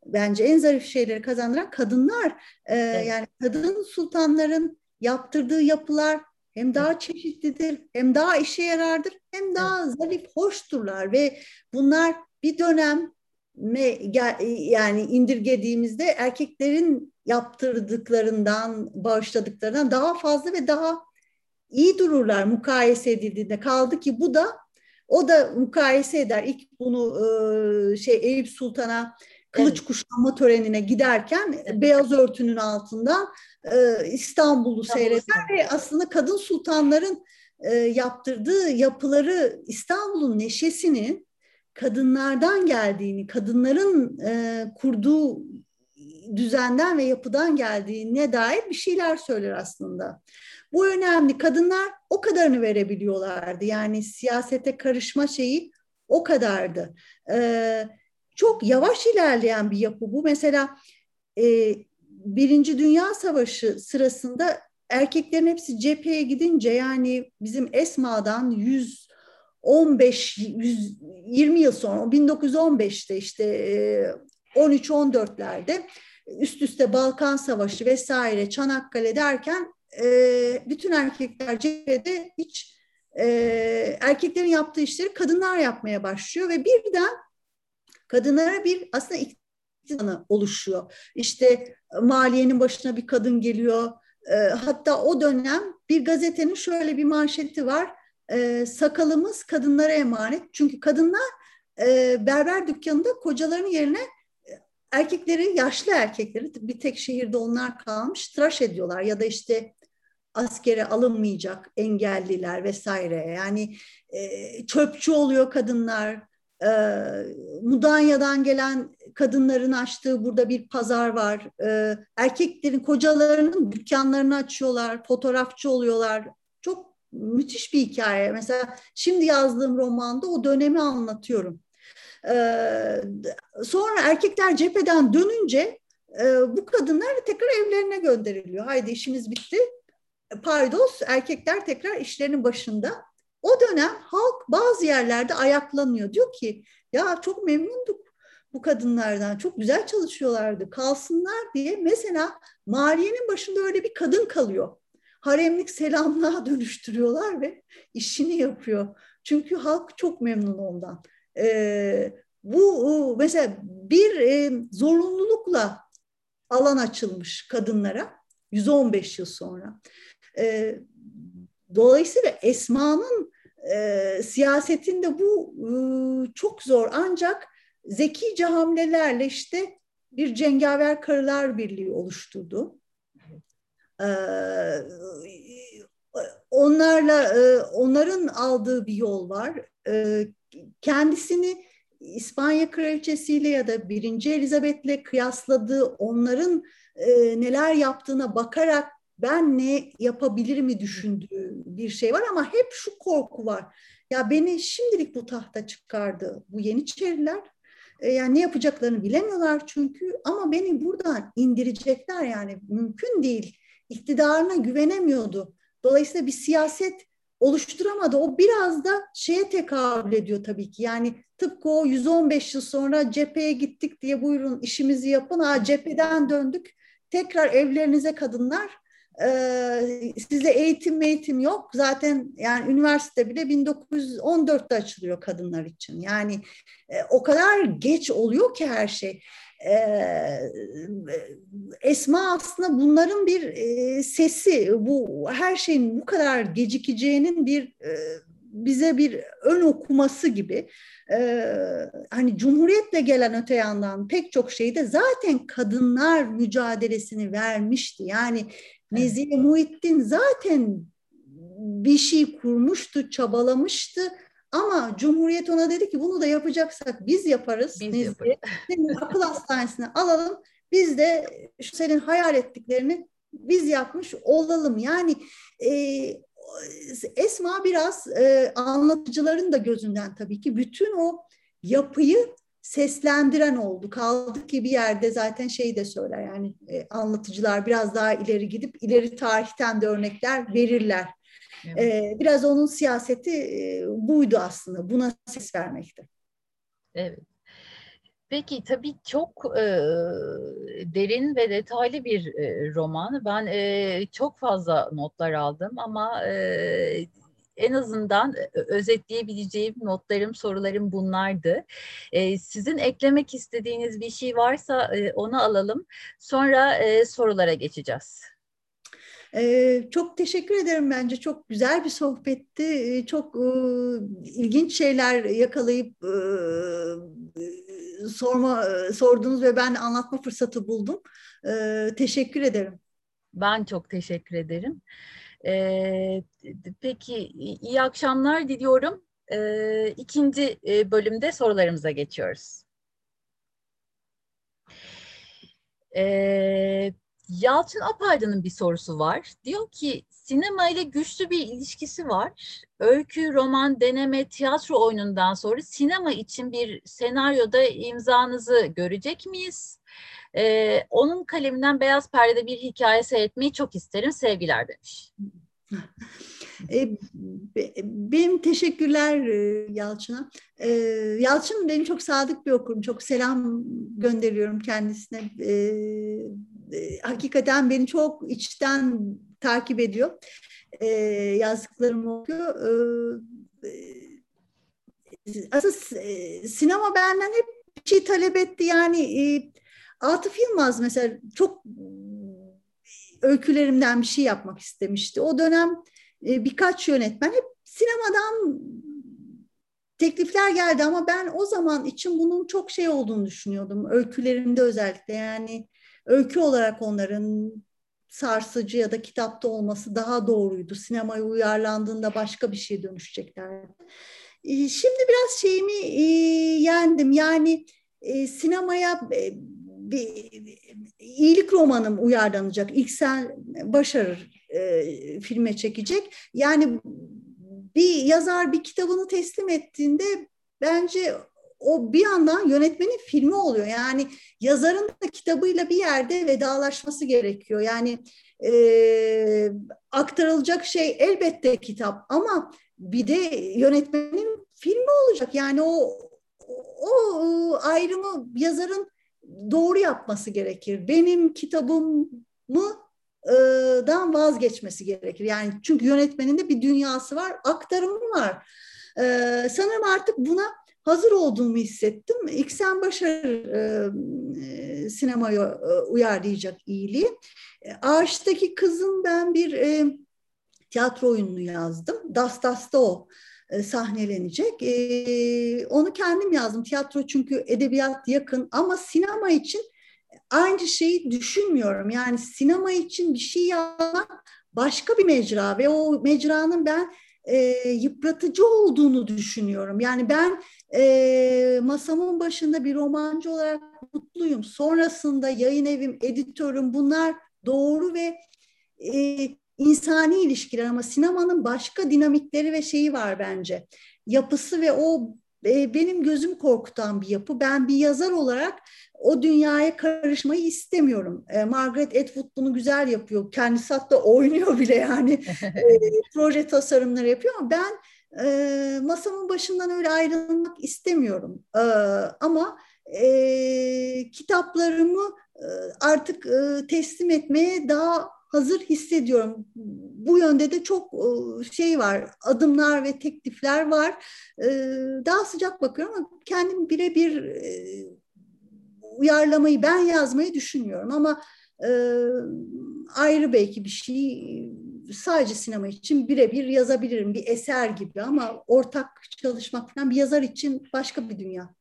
bence en zarif şeyleri kazandıran kadınlar. Evet. Yani kadın sultanların yaptırdığı yapılar hem daha çeşitlidir, hem daha işe yarardır, hem daha zarif, hoşturlar ve bunlar bir dönem yani indirgediğimizde erkeklerin yaptırdıklarından, bağışladıklarından daha fazla ve daha iyi dururlar mukayese edildiğinde. Kaldı ki bu da o da mukayese eder. İlk bunu şey Eyüp Sultan'a kılıç evet. kuşanma törenine giderken beyaz örtünün altından e, İstanbul'u seyreder ve aslında kadın sultanların e, yaptırdığı yapıları İstanbul'un neşesinin kadınlardan geldiğini, kadınların e, kurduğu düzenden ve yapıdan geldiğine dair bir şeyler söyler aslında. Bu önemli. Kadınlar o kadarını verebiliyorlardı. Yani siyasete karışma şeyi o kadardı. Ee, çok yavaş ilerleyen bir yapı bu. Mesela e, Birinci Dünya Savaşı sırasında erkeklerin hepsi cepheye gidince yani bizim Esma'dan 115 120 yıl sonra 1915'te işte 13-14'lerde üst üste Balkan Savaşı vesaire Çanakkale derken e, bütün erkekler cephede hiç e, erkeklerin yaptığı işleri kadınlar yapmaya başlıyor ve birden kadınlara bir aslında iktidarı oluşuyor. İşte maliyenin başına bir kadın geliyor. E, hatta o dönem bir gazetenin şöyle bir manşeti var. E, sakalımız kadınlara emanet. Çünkü kadınlar e, berber dükkanında kocalarının yerine erkekleri, yaşlı erkekleri bir tek şehirde onlar kalmış tıraş ediyorlar ya da işte askere alınmayacak engelliler vesaire. Yani e, çöpçü oluyor kadınlar. E, Mudanya'dan gelen kadınların açtığı burada bir pazar var. E, erkeklerin kocalarının dükkanlarını açıyorlar, fotoğrafçı oluyorlar. Çok müthiş bir hikaye. Mesela şimdi yazdığım romanda o dönemi anlatıyorum. Ee, sonra erkekler cepheden dönünce e, bu kadınlar tekrar evlerine gönderiliyor. Haydi işimiz bitti. Paydos erkekler tekrar işlerinin başında. O dönem halk bazı yerlerde ayaklanıyor. Diyor ki ya çok memnunduk bu kadınlardan. Çok güzel çalışıyorlardı. Kalsınlar diye mesela Mariye'nin başında öyle bir kadın kalıyor. Haremlik selamlığa <laughs> dönüştürüyorlar ve işini yapıyor. Çünkü halk çok memnun ondan. E, bu mesela bir e, zorunlulukla alan açılmış kadınlara 115 yıl sonra. E, dolayısıyla Esma'nın e, siyasetinde bu e, çok zor ancak zekice hamlelerle işte bir cengaver karılar birliği oluşturdu. Ee, onlarla e, onların aldığı bir yol var. Ee, kendisini İspanya kraliçesiyle ya da birinci Elizabeth'le kıyasladığı onların e, neler yaptığına bakarak ben ne yapabilir mi düşündüğü bir şey var ama hep şu korku var. Ya beni şimdilik bu tahta çıkardı bu Yeniçeriler. E, yani ne yapacaklarını bilemiyorlar çünkü ama beni buradan indirecekler yani mümkün değil. İktidarına güvenemiyordu. Dolayısıyla bir siyaset oluşturamadı. O biraz da şeye tekabül ediyor tabii ki. Yani tıpkı o 115 yıl sonra cepheye gittik diye buyurun işimizi yapın. Ha cepheden döndük. Tekrar evlerinize kadınlar. Ee, size eğitim eğitim yok. Zaten yani üniversite bile 1914'te açılıyor kadınlar için. Yani e, o kadar geç oluyor ki her şey. Ee, Esma aslında bunların bir e, sesi, bu her şeyin bu kadar gecikeceğinin bir e, bize bir ön okuması gibi. Ee, hani Cumhuriyet'le gelen öte yandan pek çok şeyde zaten kadınlar mücadelesini vermişti. Yani Nezihe Muhittin zaten bir şey kurmuştu, çabalamıştı ama Cumhuriyet ona dedi ki bunu da yapacaksak biz yaparız. Biz yaparız. Senin <laughs> akıl hastanesine alalım. Biz de şu senin hayal ettiklerini biz yapmış olalım. Yani e, Esma biraz e, anlatıcıların da gözünden tabii ki bütün o yapıyı seslendiren oldu. Kaldı ki bir yerde zaten şey de söyler yani e, anlatıcılar biraz daha ileri gidip ileri tarihten de örnekler verirler. Evet. biraz onun siyaseti buydu aslında. Buna ses vermekti. Evet. Peki tabii çok e, derin ve detaylı bir e, roman. Ben e, çok fazla notlar aldım ama e, en azından özetleyebileceğim notlarım, sorularım bunlardı. E, sizin eklemek istediğiniz bir şey varsa e, onu alalım. Sonra e, sorulara geçeceğiz. Ee, çok teşekkür ederim bence. Çok güzel bir sohbetti. Ee, çok e, ilginç şeyler yakalayıp e, sorma e, sordunuz ve ben anlatma fırsatı buldum. Ee, teşekkür ederim. Ben çok teşekkür ederim. Ee, peki iyi akşamlar diliyorum. Ee, ikinci e, bölümde sorularımıza geçiyoruz. Ee, Yalçın Apaydın'ın bir sorusu var. Diyor ki sinema ile güçlü bir ilişkisi var. Öykü, roman, deneme, tiyatro oyunundan sonra sinema için bir senaryoda imzanızı görecek miyiz? Ee, onun kaleminden Beyaz Perde'de bir hikaye seyretmeyi çok isterim. Sevgiler demiş. <laughs> E, benim teşekkürler e, Yalçın'a. E, Yalçın benim çok sadık bir okurum. Çok selam gönderiyorum kendisine. Hakikaten beni çok içten takip ediyor. Yazdıklarımı okuyor. Aslında sinema benden hep bir şey talep etti. Yani Atıf Yılmaz mesela çok öykülerimden bir şey yapmak istemişti. O dönem e, birkaç yönetmen hep sinemadan teklifler geldi ama ben o zaman için bunun çok şey olduğunu düşünüyordum. Öykülerimde özellikle yani öykü olarak onların sarsıcı ya da kitapta olması daha doğruydu. Sinemaya uyarlandığında başka bir şey dönüşeceklerdi. E, şimdi biraz şeyimi e, yendim. Yani sinemaya bir iyilik romanım uyarlanacak. İlk sen başarır e, filme çekecek. Yani bir yazar bir kitabını teslim ettiğinde bence o bir yandan yönetmenin filmi oluyor. Yani yazarın da kitabıyla bir yerde vedalaşması gerekiyor. Yani e, aktarılacak şey elbette kitap ama bir de yönetmenin filmi olacak. Yani o o ayrımı yazarın doğru yapması gerekir. Benim kitabımı dan vazgeçmesi gerekir. Yani çünkü yönetmenin de bir dünyası var, aktarımı var. Ee, sanırım artık buna hazır olduğumu hissettim. İksen Başar e, e, sinemaya e, uyarlayacak iyiliği. Ağaçtaki kızın ben bir e, tiyatro oyununu yazdım. Das Das'ta o e, sahnelenecek. E, onu kendim yazdım. Tiyatro çünkü edebiyat yakın ama sinema için aynı şeyi düşünmüyorum. Yani sinema için bir şey yapmak başka bir mecra ve o mecranın ben e, yıpratıcı olduğunu düşünüyorum. Yani ben e, masamın başında bir romancı olarak mutluyum. Sonrasında yayın evim, editörüm bunlar doğru ve e, insani ilişkiler ama sinemanın başka dinamikleri ve şeyi var bence. Yapısı ve o e, benim gözüm korkutan bir yapı. Ben bir yazar olarak o dünyaya karışmayı istemiyorum. E, Margaret Atwood bunu güzel yapıyor. Kendisi hatta oynuyor bile yani. <laughs> e, proje tasarımları yapıyor ama ben e, masamın başından öyle ayrılmak istemiyorum. E, ama e, kitaplarımı e, artık e, teslim etmeye daha hazır hissediyorum. Bu yönde de çok e, şey var, adımlar ve teklifler var. E, daha sıcak bakıyorum ama kendim birebir e, uyarlamayı ben yazmayı düşünmüyorum ama ayrı belki bir şey sadece sinema için birebir yazabilirim bir eser gibi ama ortak çalışmak falan bir yazar için başka bir dünya.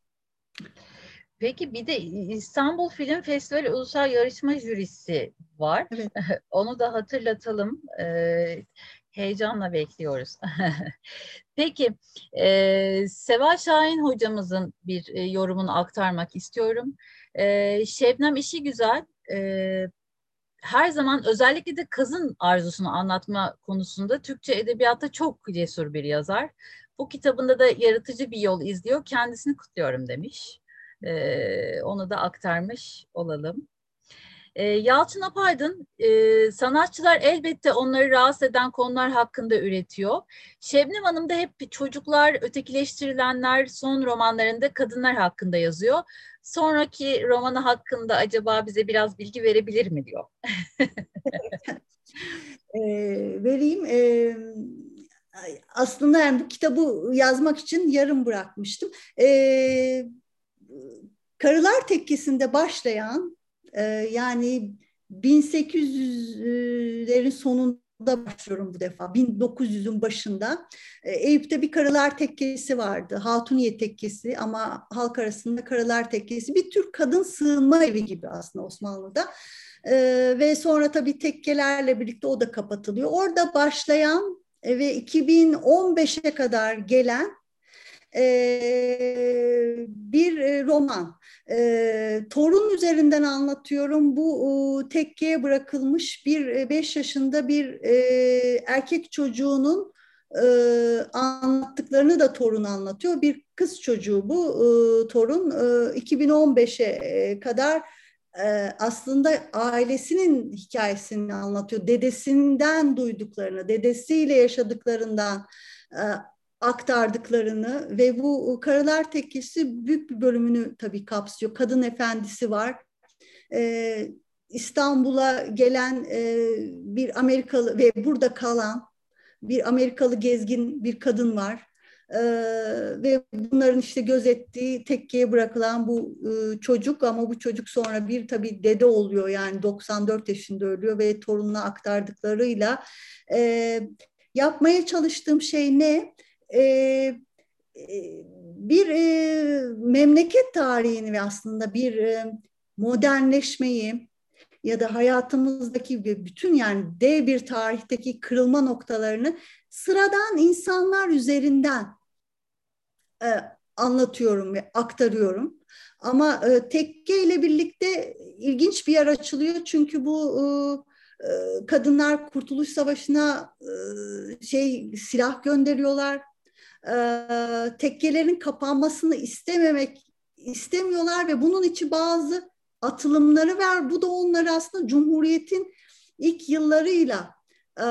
Peki bir de İstanbul Film Festivali Ulusal Yarışma Jürisi var. Evet. <laughs> Onu da hatırlatalım. Ee, heyecanla bekliyoruz. <laughs> Peki, e, Seval Şahin hocamızın bir e, yorumunu aktarmak istiyorum. E, Şebnem işi güzel. E, her zaman özellikle de kızın arzusunu anlatma konusunda Türkçe edebiyatta çok cesur bir yazar. Bu kitabında da yaratıcı bir yol izliyor. Kendisini kutluyorum demiş. E, onu da aktarmış olalım. E, Yalçın Apaydın, e, sanatçılar elbette onları rahatsız eden konular hakkında üretiyor. Şebnem Hanım da hep çocuklar, ötekileştirilenler son romanlarında kadınlar hakkında yazıyor. Sonraki romanı hakkında acaba bize biraz bilgi verebilir mi diyor. <laughs> e, vereyim. E, aslında yani bu kitabı yazmak için yarım bırakmıştım. E, Karılar Tekkesi'nde başlayan e, yani 1800'lerin sonunda başlıyorum bu defa. 1900'ün başında. E, Eyüp'te bir karılar tekkesi vardı. Hatuniye tekkesi ama halk arasında karılar tekkesi. Bir tür kadın sığınma evi gibi aslında Osmanlı'da. Ee, ve sonra tabii tekkelerle birlikte o da kapatılıyor. Orada başlayan ve 2015'e kadar gelen e, bir e, roman. E, torun üzerinden anlatıyorum. Bu e, tekkeye bırakılmış bir 5 e, yaşında bir e, erkek çocuğunun e, anlattıklarını da torun anlatıyor. Bir kız çocuğu bu e, torun e, 2015'e kadar e, aslında ailesinin hikayesini anlatıyor. Dedesinden duyduklarını, dedesiyle yaşadıklarından e, aktardıklarını ve bu Karalar Tekkesi büyük bir bölümünü tabii kapsıyor. Kadın efendisi var. E, İstanbul'a gelen bir Amerikalı ve burada kalan bir Amerikalı gezgin bir kadın var. Ee, ve bunların işte gözettiği tekkeye bırakılan bu e, çocuk ama bu çocuk sonra bir tabii dede oluyor yani 94 yaşında ölüyor ve torununa aktardıklarıyla e, yapmaya çalıştığım şey ne? E, e bir e, memleket tarihini ve aslında bir e, modernleşmeyi ya da hayatımızdaki bütün yani dev bir tarihteki kırılma noktalarını sıradan insanlar üzerinden e, anlatıyorum ve aktarıyorum. Ama e, tekke ile birlikte ilginç bir yer açılıyor çünkü bu e, e, kadınlar Kurtuluş Savaşı'na e, şey silah gönderiyorlar. E, tekkelerin kapanmasını istememek istemiyorlar ve bunun için bazı atılımları var. Bu da onları aslında Cumhuriyet'in ilk yıllarıyla e,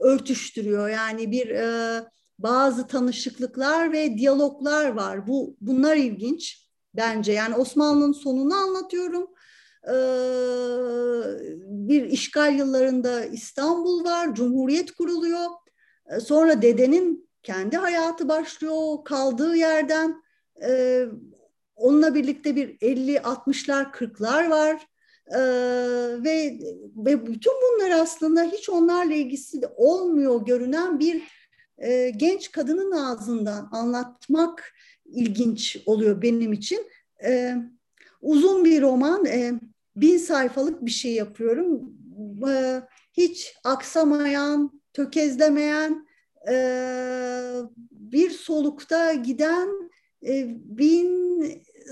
örtüştürüyor. Yani bir e, bazı tanışıklıklar ve diyaloglar var. Bu bunlar ilginç bence. Yani Osmanlı'nın sonunu anlatıyorum. Ee, bir işgal yıllarında İstanbul var, Cumhuriyet kuruluyor. Sonra dedenin kendi hayatı başlıyor kaldığı yerden. Ee, onunla birlikte bir 50-60'lar, 40'lar var. Ee, ve, ve bütün bunlar aslında hiç onlarla ilgisi olmuyor görünen bir e, genç kadının ağzından anlatmak ilginç oluyor benim için. E, uzun bir roman, e, bin sayfalık bir şey yapıyorum. E, hiç aksamayan, tökezlemeyen, e, bir solukta giden e, bin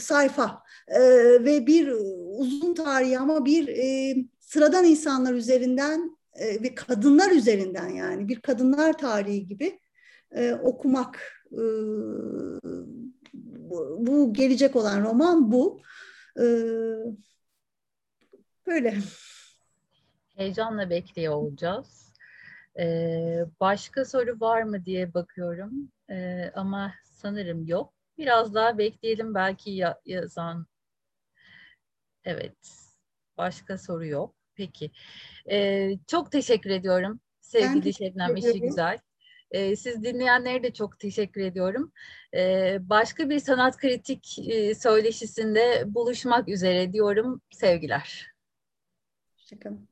sayfa e, ve bir uzun tarihi ama bir e, sıradan insanlar üzerinden e, ve kadınlar üzerinden yani bir kadınlar tarihi gibi e, okumak e, bu, bu gelecek olan roman bu. E, böyle. Heyecanla bekliyor olacağız. Ee, başka soru var mı diye bakıyorum ee, ama sanırım yok. Biraz daha bekleyelim belki ya, yazan. Evet. Başka soru yok. Peki. Ee, çok teşekkür ediyorum sevgili Şebnem İşi Güzel. Siz dinleyenlere de çok teşekkür ediyorum. Başka bir sanat kritik e, söyleşisinde buluşmak üzere diyorum. Sevgiler. Hoşçakalın.